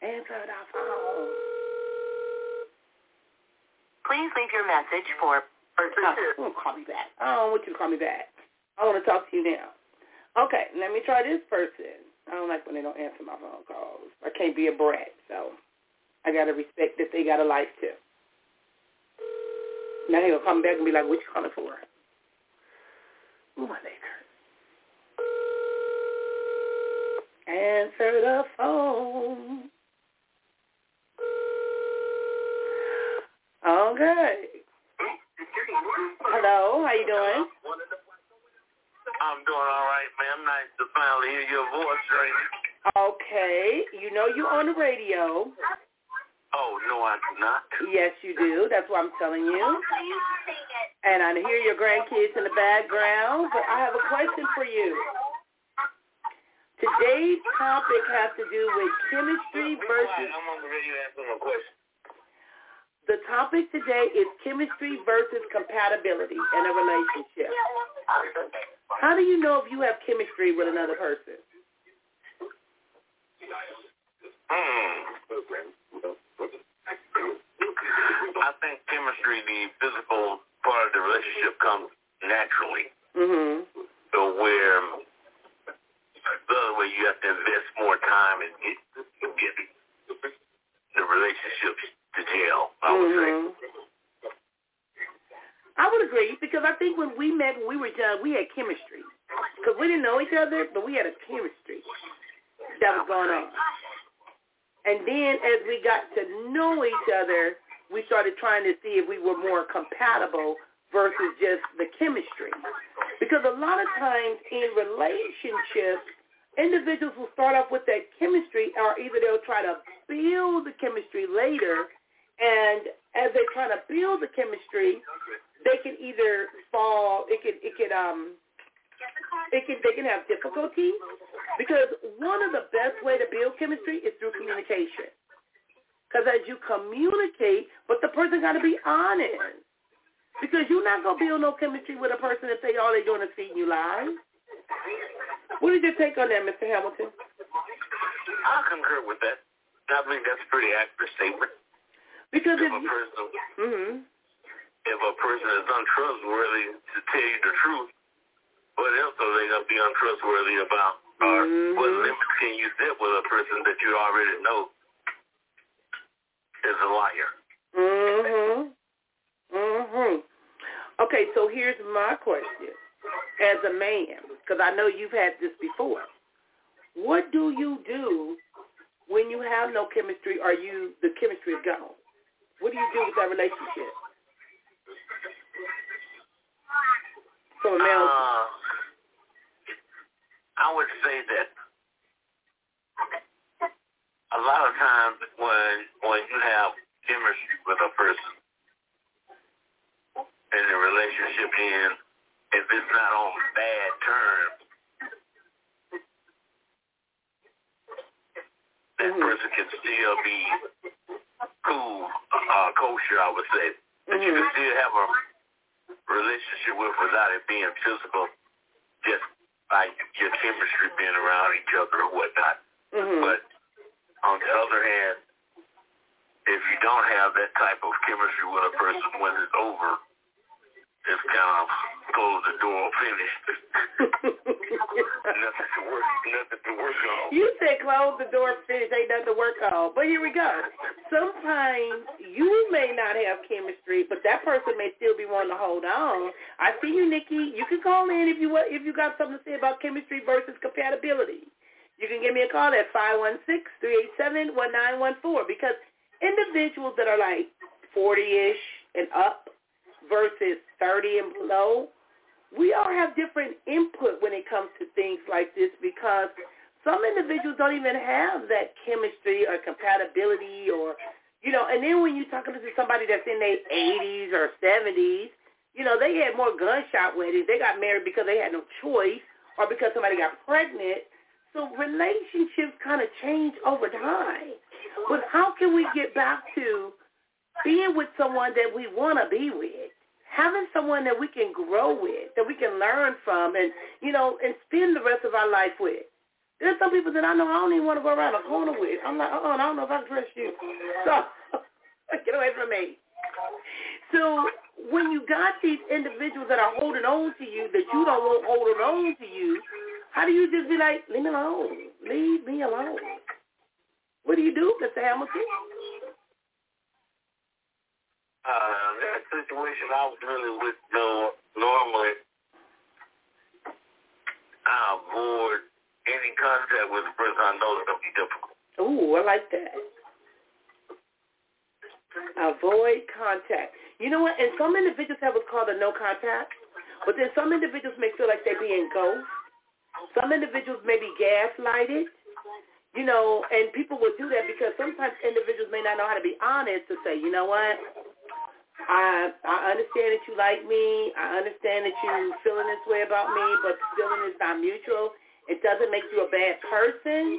Answer the phone. Please leave your message for person oh, call me back. I don't want you to call me back. I want to talk to you now. Okay, let me try this person. I don't like when they don't answer my phone calls. I can't be a brat, so I gotta respect that they got a life too. Now he'll come back and be like, "What you calling for?" Ooh, my leg hurts. Answer the phone. Okay. Hello, how you doing? I'm doing all right, ma'am. Nice to finally hear your voice, right? Okay. You know you're on the radio. Oh, no, I do not. Yes, you do. That's what I'm telling you. And I hear your grandkids in the background, but I have a question for you. Today's topic has to do with chemistry versus... I'm on the radio asking a question. The topic today is chemistry versus compatibility in a relationship. How do you know if you have chemistry with another person? Hmm. I think chemistry, the physical part of the relationship comes naturally. Mm-hmm. So where the other way you have to invest more time and get, get the relationships to gel, I would mm-hmm. say. I would agree because I think when we met when we were young, we had chemistry because we didn't know each other, but we had a chemistry that was going on. And then as we got to know each other, we started trying to see if we were more compatible versus just the chemistry. Because a lot of times in relationships, individuals will start off with that chemistry or either they'll try to build the chemistry later and as they're trying to build the chemistry, they can either fall, it can, it can, um, it can, they can have difficulty because one of the best way to build chemistry is through communication. Because as you communicate, but the person got to be honest. Because you're not going to build no chemistry with a person if they all they doing is feeding you lies. What did you take on that, Mr. Hamilton? I concur with that. I think that's a pretty accurate statement. Because if, if a person, mm-hmm. if a person is untrustworthy to tell you the truth, what else are they going to be untrustworthy about? Or mm-hmm. what limits can you set with a person that you already know is a liar? Mhm. Mhm. Okay, so here's my question. As a man, because I know you've had this before, what do you do when you have no chemistry or you the chemistry is gone? What do you do with that relationship? From a male uh, I would say that a lot of times when when you have chemistry with a person and the relationship ends, if it's not on bad terms, that mm-hmm. person can still be cool, uh, kosher, I would say. That mm-hmm. you can still have a relationship with without it being physical, just like your chemistry being around each other or whatnot. Mm-hmm. But on the other hand, if you don't have that type of chemistry with a person when it's over, it's kind of close the door, finished. <laughs> nothing to work, nothing to work on. You said close the door, finish, ain't nothing to work on. But here we go. sometimes you may not have chemistry, but that person may still be wanting to hold on. I see you, Nikki. You can call in if you if you got something to say about chemistry versus compatibility. You can give me a call at five one six three eight seven one nine one four because individuals that are like 40-ish and up versus 30 and below, we all have different input when it comes to things like this because some individuals don't even have that chemistry or compatibility or, you know, and then when you're talking to somebody that's in their 80s or 70s, you know, they had more gunshot weddings. They got married because they had no choice or because somebody got pregnant. So relationships kind of change over time. But how can we get back to being with someone that we want to be with? Having someone that we can grow with, that we can learn from and, you know, and spend the rest of our life with. There's some people that I know I don't even want to go around the corner with. I'm like, uh-uh, I don't know if I can trust you. <laughs> So <laughs> get away from me. So when you got these individuals that are holding on to you that you don't want holding on to you, how do you just be like, leave me alone. Leave me alone. What do you do, Mr. Hamilton? Uh, that situation I was dealing with, though, normally I avoid any contact with a person I know is to be difficult. Ooh, I like that. Avoid contact. You know what? And some individuals have what's called a no contact, but then some individuals may feel like they're being ghosted. Some individuals may be gaslighted. You know, and people will do that because sometimes individuals may not know how to be honest to say, you know what? I I understand that you like me. I understand that you feeling this way about me, but feeling is not mutual. It doesn't make you a bad person,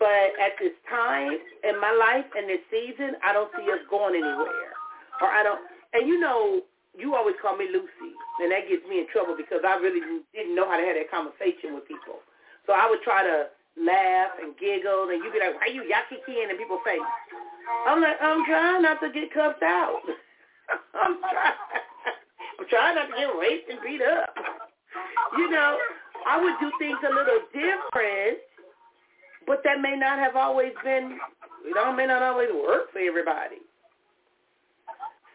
but at this time in my life and this season, I don't see us going anywhere. Or I don't, and you know, you always call me Lucy, and that gets me in trouble because I really didn't know how to have that conversation with people. So I would try to laugh and giggle, and you'd be like, why are you yakiki in people's face? I'm like, I'm trying not to get cuffed out. <laughs> I'm trying. <laughs> I'm trying not to get raped and beat up. <laughs> You know, I would do things a little different, but that may not have always been, you know, may not always work for everybody.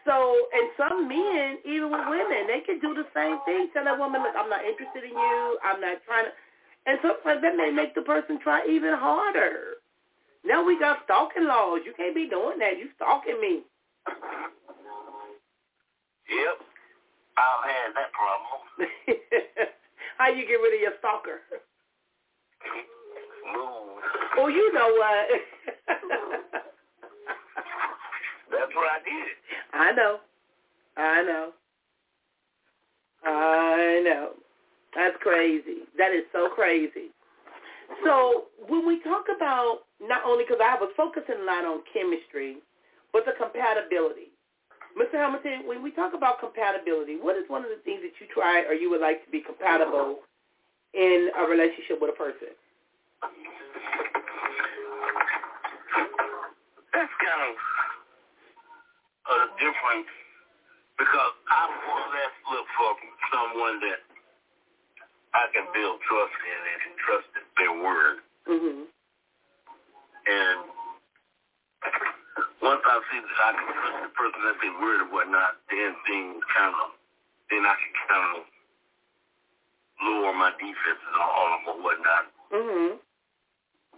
So, and some men, even with women, they can do the same thing. Tell that woman, look, I'm not interested in you. I'm not trying to. And sometimes that may make the person try even harder. Now we got stalking laws. You can't be doing that. You stalking me. <laughs> Yep. I've had that problem. <laughs> How you get rid of your stalker? <laughs> Move. Oh, you know what? That's what I did. I know. I know. I know. That's crazy. That is so crazy. So when we talk about not only because I was focusing a lot on chemistry, but the compatibility. Mr. Hamilton, when we talk about compatibility, what is one of the things that you try or you would like to be compatible in a relationship with a person? That's kind of a difference because I want to look for someone that I can build trust in and can trust their word. Mm-hmm. And once I see that I can trust the person that they word and whatnot, then things kind of, then I can kind of lower my defenses on them or whatnot. Mhm.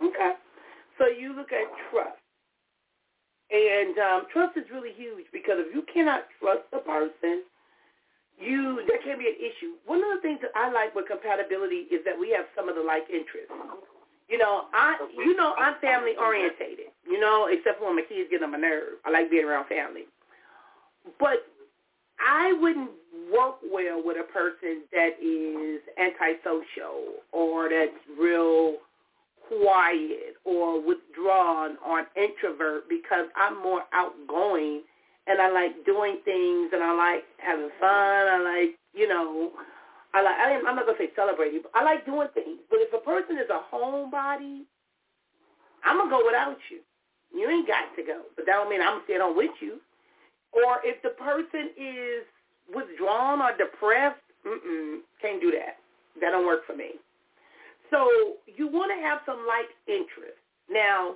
Okay. So you look at trust, and um, trust is really huge because if you cannot trust a person, you there can be an issue. One of the things that I like with compatibility is that we have some of the like interests. You know, I you know I'm family orientated. You know, except for when my kids get on my nerve. I like being around family. But I wouldn't work well with a person that is antisocial or that's real quiet or withdrawn or an introvert because I'm more outgoing and I like doing things and I like having fun. I like, you know, I like, I, I'm not going to say celebrating, but I like doing things. But if a person is a homebody, I'm going to go without you. You ain't got to go. But that don't mean I'm staying on with you. Or if the person is withdrawn or depressed, mm-mm, can't do that. That don't work for me. So you want to have some like interest. Now,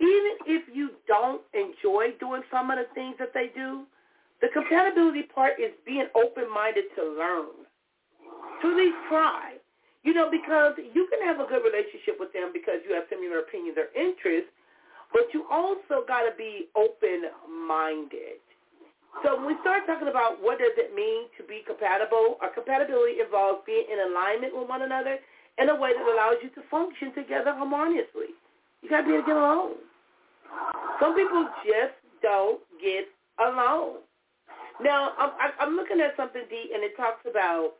even if you don't enjoy doing some of the things that they do, the compatibility part is being open-minded to learn, to at least try. You know, because you can have a good relationship with them because you have similar opinions or interests, but you also got to be open-minded. So when we start talking about what does it mean to be compatible, our compatibility involves being in alignment with one another in a way that allows you to function together harmoniously. You got to be able to get along. Some people just don't get along. Now, I'm, I'm looking at something, D, and it talks about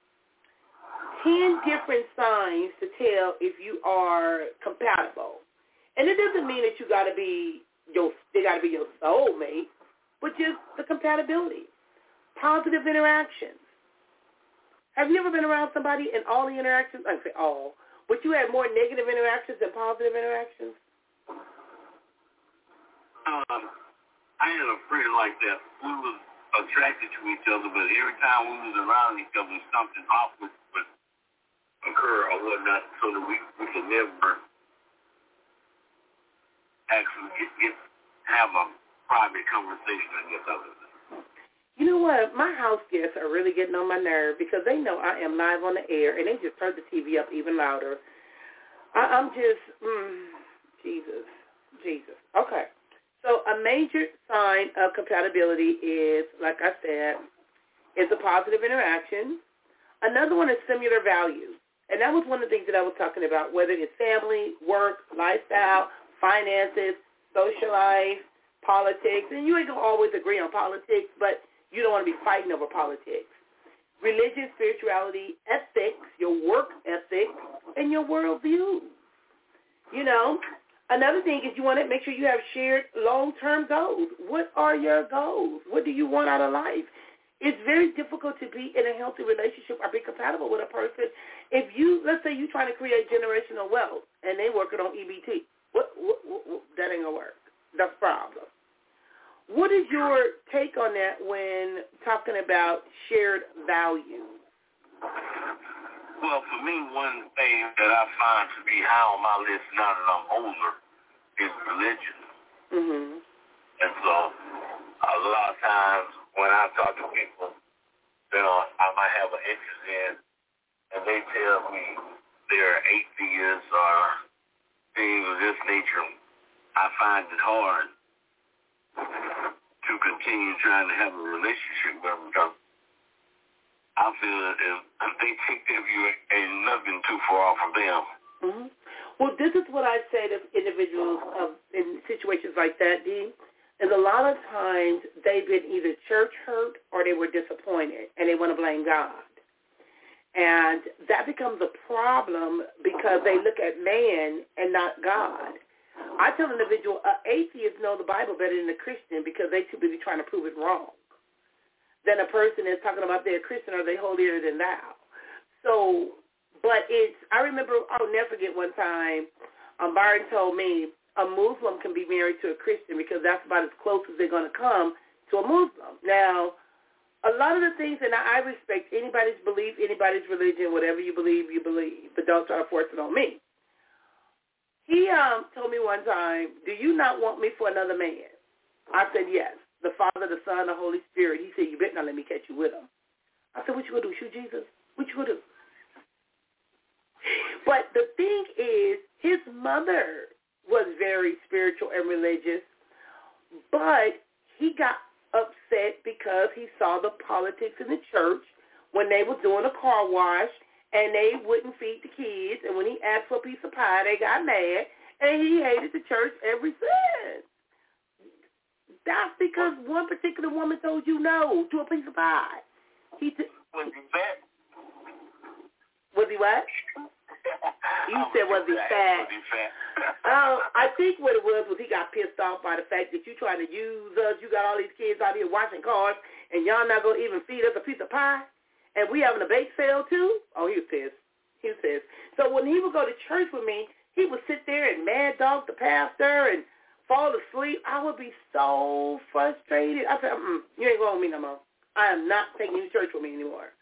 10 different signs to tell if you are compatible. And it doesn't mean that you got to be your, they got to be your soulmate, but just the compatibility. Positive interactions. Have you ever been around somebody and all the interactions, I say all, but you had more negative interactions than positive interactions? Um, I had a friend like that. We was attracted to each other, but every time we was around each other, something awkward would occur or whatnot, so that we we could never actually get, get have a private conversation. I guess I you know what? My house guests are really getting on my nerve because they know I am live on the air, and they just turned the TV up even louder. I, I'm just, mm, Jesus, Jesus. Okay. So a major sign of compatibility is, like I said, is a positive interaction. Another one is similar values. And that was one of the things that I was talking about, whether it's family, work, lifestyle, finances, social life, politics. And you ain't going to always agree on politics, but you don't want to be fighting over politics. Religion, spirituality, ethics, your work ethic, and your worldview. You know, another thing is you want to make sure you have shared long-term goals. What are your goals? What do you want out of life? It's very difficult to be in a healthy relationship or be compatible with a person if you, let's say you're trying to create generational wealth and they working on EBT. What, what, what, what that ain't to work. That's a problem. What is your take on that when talking about shared value? Well, for me, one thing that I find to be high on my list now that I'm older is religion. Mm-hmm. And so a lot of times when I talk to people that I might have an interest in, and they tell me they're atheists or things of this nature, I find it hard to continue trying to have a relationship with them because I feel that if they take their view, ain't nothing too far from them. Mm-hmm. Well, this is what I say to individuals of, in situations like that, Dean, is a lot of times they've been either church hurt or they were disappointed and they want to blame God. And that becomes a problem because they look at man and not God. I tell individual, uh, atheists know the Bible better than a Christian because they too busy trying to prove it wrong. Than a person is talking about they're a Christian or they holier than thou. So, but it's, I remember, I'll never forget one time, um, Byron told me a Muslim can be married to a Christian because that's about as close as they're going to come to a Muslim. Now, a lot of the things, and I respect anybody's belief, anybody's religion, whatever you believe, you believe, but don't try to force it on me. He um told me one time, "Do you not want me for another man?" I said, "Yes." The Father, the Son, the Holy Spirit. He said, "You better not let me catch you with him." I said, "What you gonna do? Shoot Jesus? What you gonna do?" But the thing is, his mother was very spiritual and religious, but he got upset because he saw the politics in the church when they were doing a car wash and they wouldn't feed the kids. And when he asked for a piece of pie, they got mad, and he hated the church ever since. That's because one particular woman told you no to a piece of pie. He t- was he fat? Was he what? <laughs> You said was he fat? Was he fat? Oh, <laughs> I think what it was was he got pissed off by the fact that you trying to use us. You got all these kids out here washing cars, and y'all not gonna even feed us a piece of pie and we having a bake sale too? Oh, he was pissed. He was pissed. So when he would go to church with me, he would sit there and mad dog the pastor and fall asleep. I would be so frustrated. I said, mm, you ain't going with me no more. I am not taking you to church with me anymore.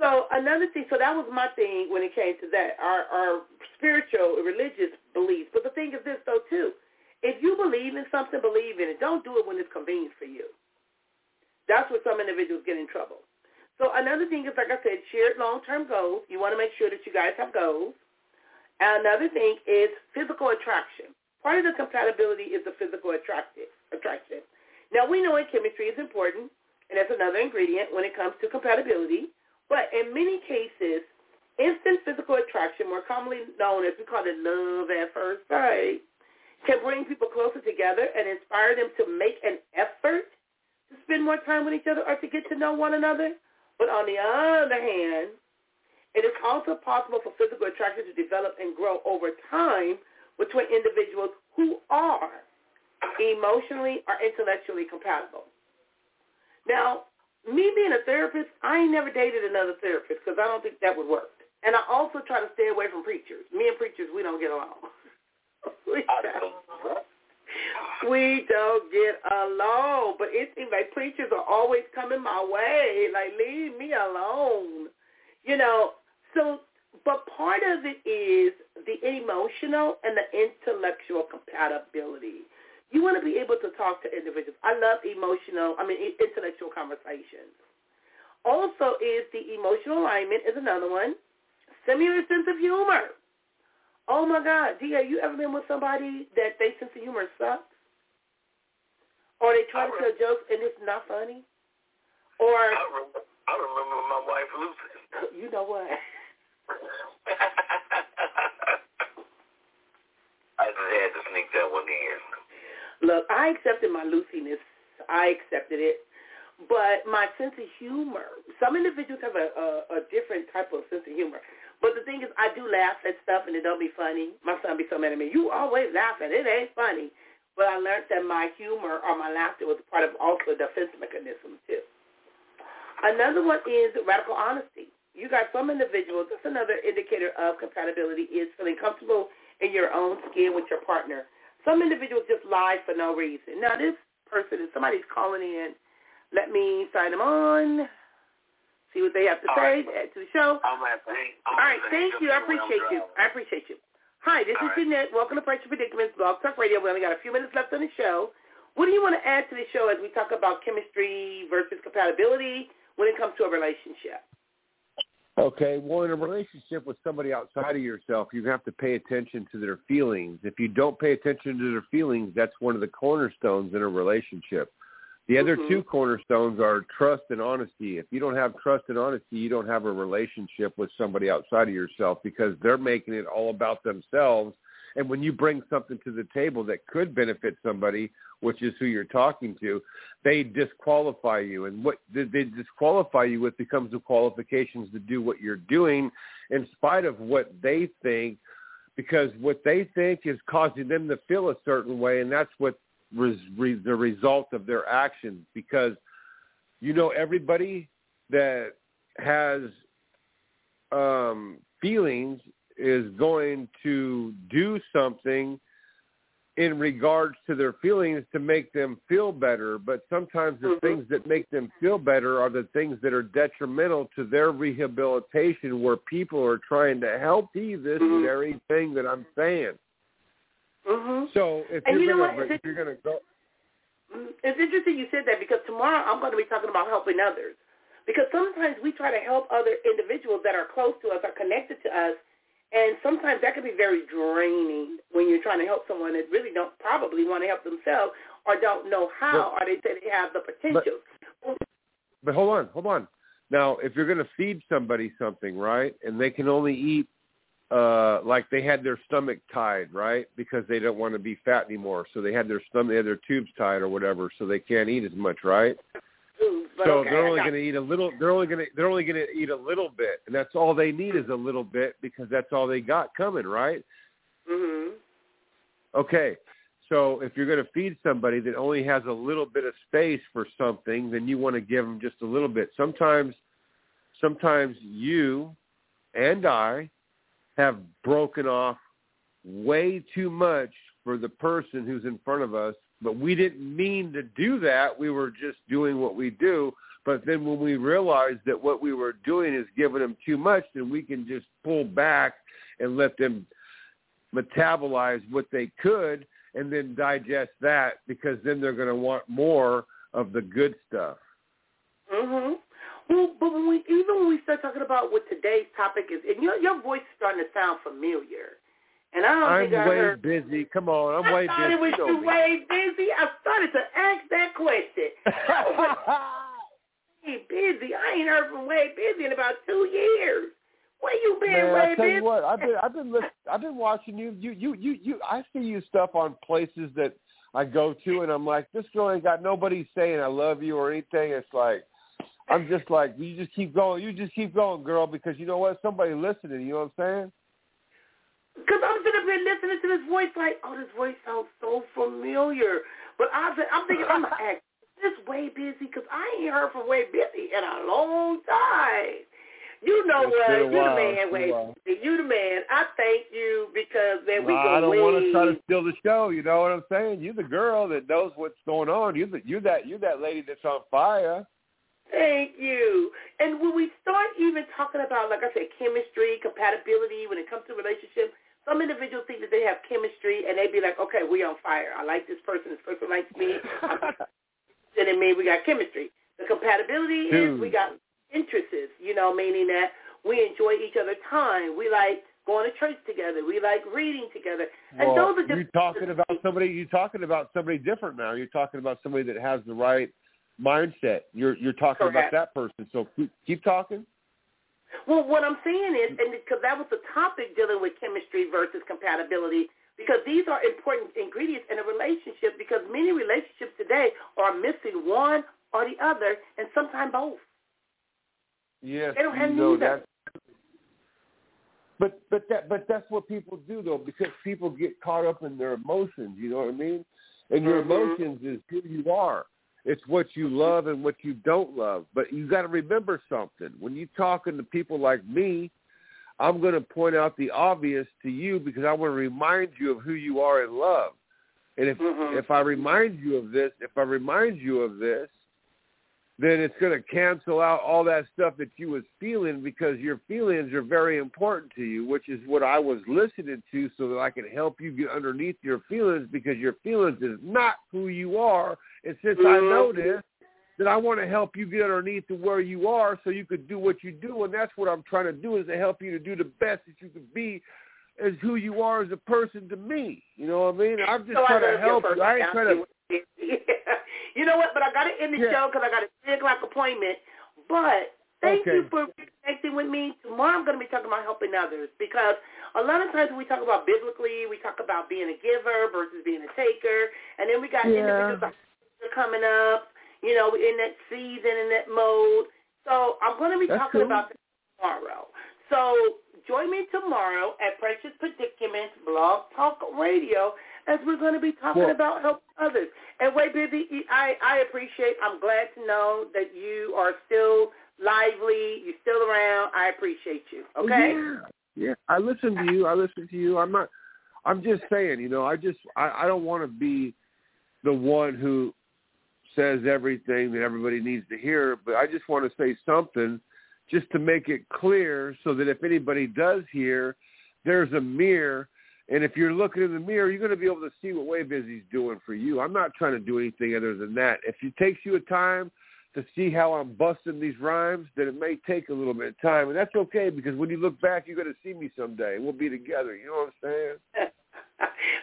So another thing, so that was my thing when it came to that, our, our spiritual, religious beliefs. But the thing is this, though, too. if you believe in something, believe in it. Don't do it when it's convenient for you. That's where some individuals get in trouble. So another thing is, like I said, shared long-term goals. You want to make sure that you guys have goals. Another thing is physical attraction. Part of the compatibility is the physical attraction. Now, we know in chemistry is important, and that's another ingredient when it comes to compatibility. But in many cases, instant physical attraction, more commonly known as we call it love at first sight, can bring people closer together and inspire them to make an effort to spend more time with each other or to get to know one another. But on the other hand, it is also possible for physical attraction to develop and grow over time between individuals who are emotionally or intellectually compatible. Now, me being a therapist, I ain't never dated another therapist because I don't think that would work. And I also try to stay away from preachers. Me and preachers, we don't get along. <laughs> we, don't, we don't get along. But it seems like preachers are always coming my way. Like, leave me alone. You know, so, but part of it is the emotional and the intellectual compatibility. You want to be able to talk to individuals. I love emotional, I mean, intellectual conversations. Also is the emotional alignment is another one. Similar sense of humor. Oh my God, D, have you ever been with somebody that they sense of humor sucks? Or they try to tell jokes and it's not funny? Or I remember, I remember my wife Lucy. <laughs> You know what? <laughs> I just had to sneak that one in. Look, I accepted my Luciness. I accepted it. But my sense of humor, some individuals have a, a, a different type of sense of humor. But the thing is, I do laugh at stuff and it don't be funny. My son be so mad at me. You always laughing. It ain't funny. But I learned that my humor or my laughter was part of also a defense mechanism too. Another one is radical honesty. You got some individuals, that's another indicator of compatibility is feeling comfortable in your own skin with your partner. Some individuals just lie for no reason. Now, this person, if somebody's calling in, let me sign them on, see what they have to All say right. to the show. I'm I'm All right, thank you. I appreciate you. I appreciate you. Hi, this All is right. Jeanette. Welcome to Pressure Predicaments, Blog Talk Radio. We only got a few minutes left on the show. What do you want to add to the show as we talk about chemistry versus compatibility when it comes to a relationship? Okay, well, in a relationship with somebody outside of yourself, you have to pay attention to their feelings. If you don't pay attention to their feelings, that's one of the cornerstones in a relationship. The other mm-hmm. two cornerstones are trust and honesty. If you don't have trust and honesty, you don't have a relationship with somebody outside of yourself because they're making it all about themselves. And when you bring something to the table that could benefit somebody, which is who you're talking to, they disqualify you. And what they disqualify you with becomes the qualifications to do what you're doing in spite of what they think because what they think is causing them to feel a certain way, and that's what res, re, the result of their actions. Because you know everybody that has um, feelings is going to do something in regards to their feelings to make them feel better, but sometimes the mm-hmm. things that make them feel better are the things that are detrimental to their rehabilitation where people are trying to help you this mm-hmm. very thing that I'm saying. Mm-hmm. So if and you're you gonna if you're gonna go mm-hmm. it's interesting you said that because tomorrow I'm going to be talking about helping others. Because sometimes we try to help other individuals that are close to us, are connected to us, and sometimes that can be very draining when you're trying to help someone that really don't probably want to help themselves or don't know how but, or they say they have the potential. But, but hold on, hold on. Now, if you're going to feed somebody something, right, and they can only eat uh like they had their stomach tied, right? Because they don't want to be fat anymore. So they had their stomach they had their tubes tied or whatever, so they can't eat as much, right? but so okay, they're only going to eat a little. They're only going to they're only going to eat a little bit, and that's all they need is a little bit because that's all they got coming, right? Mhm. Okay. So if you're going to feed somebody that only has a little bit of space for something, then you want to give them just a little bit. Sometimes, sometimes you and I have broken off way too much for the person who's in front of us but we didn't mean to do that. We were just doing what we do. But then when we realized that what we were doing is giving them too much, then we can just pull back and let them metabolize what they could and then digest that because then they're going to want more of the good stuff. Mhm. Well, but when we even when we start talking about what today's topic is, and your your voice is starting to sound familiar. And I don't I'm think I way heard. busy. Come on, I'm I way thought busy. it was You you way busy. I started to ask that question. <laughs> Way busy. I ain't heard from Way busy in about two years. Where you been, Man, Way I tell busy? you what, I've been I've been listen, <laughs> I've been watching you. You you you you. I see you stuff on places that I go to, and I'm like, this girl ain't got nobody saying I love you or anything. It's like. I'm just like you. Just keep going. You just keep going, girl, because you know what? Somebody listening. You know what I'm saying? Because I'm sitting up here listening to this voice like, oh, this voice sounds so familiar. But I said, I'm thinking, I'm going to ask, this Way busy? Because I ain't heard from Way busy in a long time. You know It's what? You the man, It's been a Way busy. You the man. I thank you because, man, we Nah, go I don't way. want to try to steal the show. You know what I'm saying? You're the girl that knows what's going on. You're the, you're that you're that lady that's on fire. Thank you. And when we start even talking about, like I said, chemistry, compatibility, when it comes to relationships, some individuals think that they have chemistry and they be like, okay, we on fire. I like this person. This person likes me. <laughs> then it means we got chemistry. The compatibility is we got interests, you know, meaning that we enjoy each other's time. We like going to church together. We like reading together. And well, those are you're talking about <laughs> somebody. You're talking about somebody different now. You're talking about somebody that has the right mindset. You're you're talking Correct. about that person. So keep, keep talking. Well, what I'm saying is, and because that was the topic dealing with chemistry versus compatibility, because these are important ingredients in a relationship. Because many relationships today are missing one or the other, and sometimes both. Yes, They don't have you know neither. But but that but that's what people do though because people get caught up in their emotions. You know what I mean? And your Mhm. emotions is who you are. It's what you love and what you don't love. But you got to remember something. When you're talking to people like me, I'm going to point out the obvious to you because I want to remind you of who you are in love. And if Mhm. if I remind you of this, if I remind you of this, then it's going to cancel out all that stuff that you was feeling because your feelings are very important to you, which is what I was listening to so that I can help you get underneath your feelings because your feelings is not who you are. And since I know Mhm. this, then I want to help you get underneath to where you are so you could do what you do. And that's what I'm trying to do is to help you to do the best that you could be as who you are as a person to me. You know what I mean? I'm just so trying to help you. I ain't trying to <laughs> you know what? But I got to end the Yeah. show because I got a three o'clock appointment. But thank you for connecting with me. Tomorrow I'm going to be talking about helping others because a lot of times when we talk about biblically, we talk about being a giver versus being a taker, and then we got Yeah. individuals like coming up, you know, in that season, in that mode. So I'm going to be That's talking cool. about that tomorrow. So join me tomorrow at Precious Predicaments Blog Talk Radio as we're going to be talking Well- about helping others. And wait, busy. I I appreciate. I'm glad to know that you are still lively. You're still around. I appreciate you. Oh, okay. Yeah, yeah. I listen to you. I listen to you. I'm not. I'm just saying. You know, I just. I, I don't want to be the one who says everything that everybody needs to hear, but I just want to say something, just to make it clear, so that if anybody does hear, there's a mirror. And if you're looking in the mirror, you're going to be able to see what Way Busy's doing for you. I'm not trying to do anything other than that. If it takes you a time to see how I'm busting these rhymes, then it may take a little bit of time, and that's okay because when you look back, you're going to see me someday. We'll be together. You know what I'm saying? <laughs>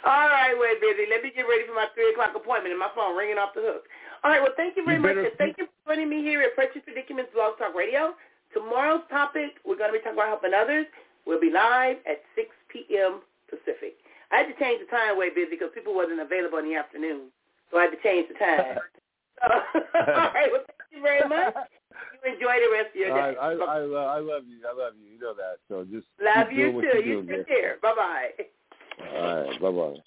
All right, wait, busy. Let me get ready for my three o'clock appointment, and my phone ringing off the hook. All right. Well, thank you very You much, and thank you for joining me here at Precious Predicaments Blog Talk Radio. Tomorrow's topic, we're going to be talking about helping others. We'll be live at 6 p.m. Pacific. I had to change the time way busy because people wasn't available in the afternoon, so I had to change the time. <laughs> so, <laughs> all right, well, thank you very much. You enjoy the rest of your day. I, I, I, love, I love you. I love you. You know that. So just love you too. You take care. Bye bye. All right. Bye bye.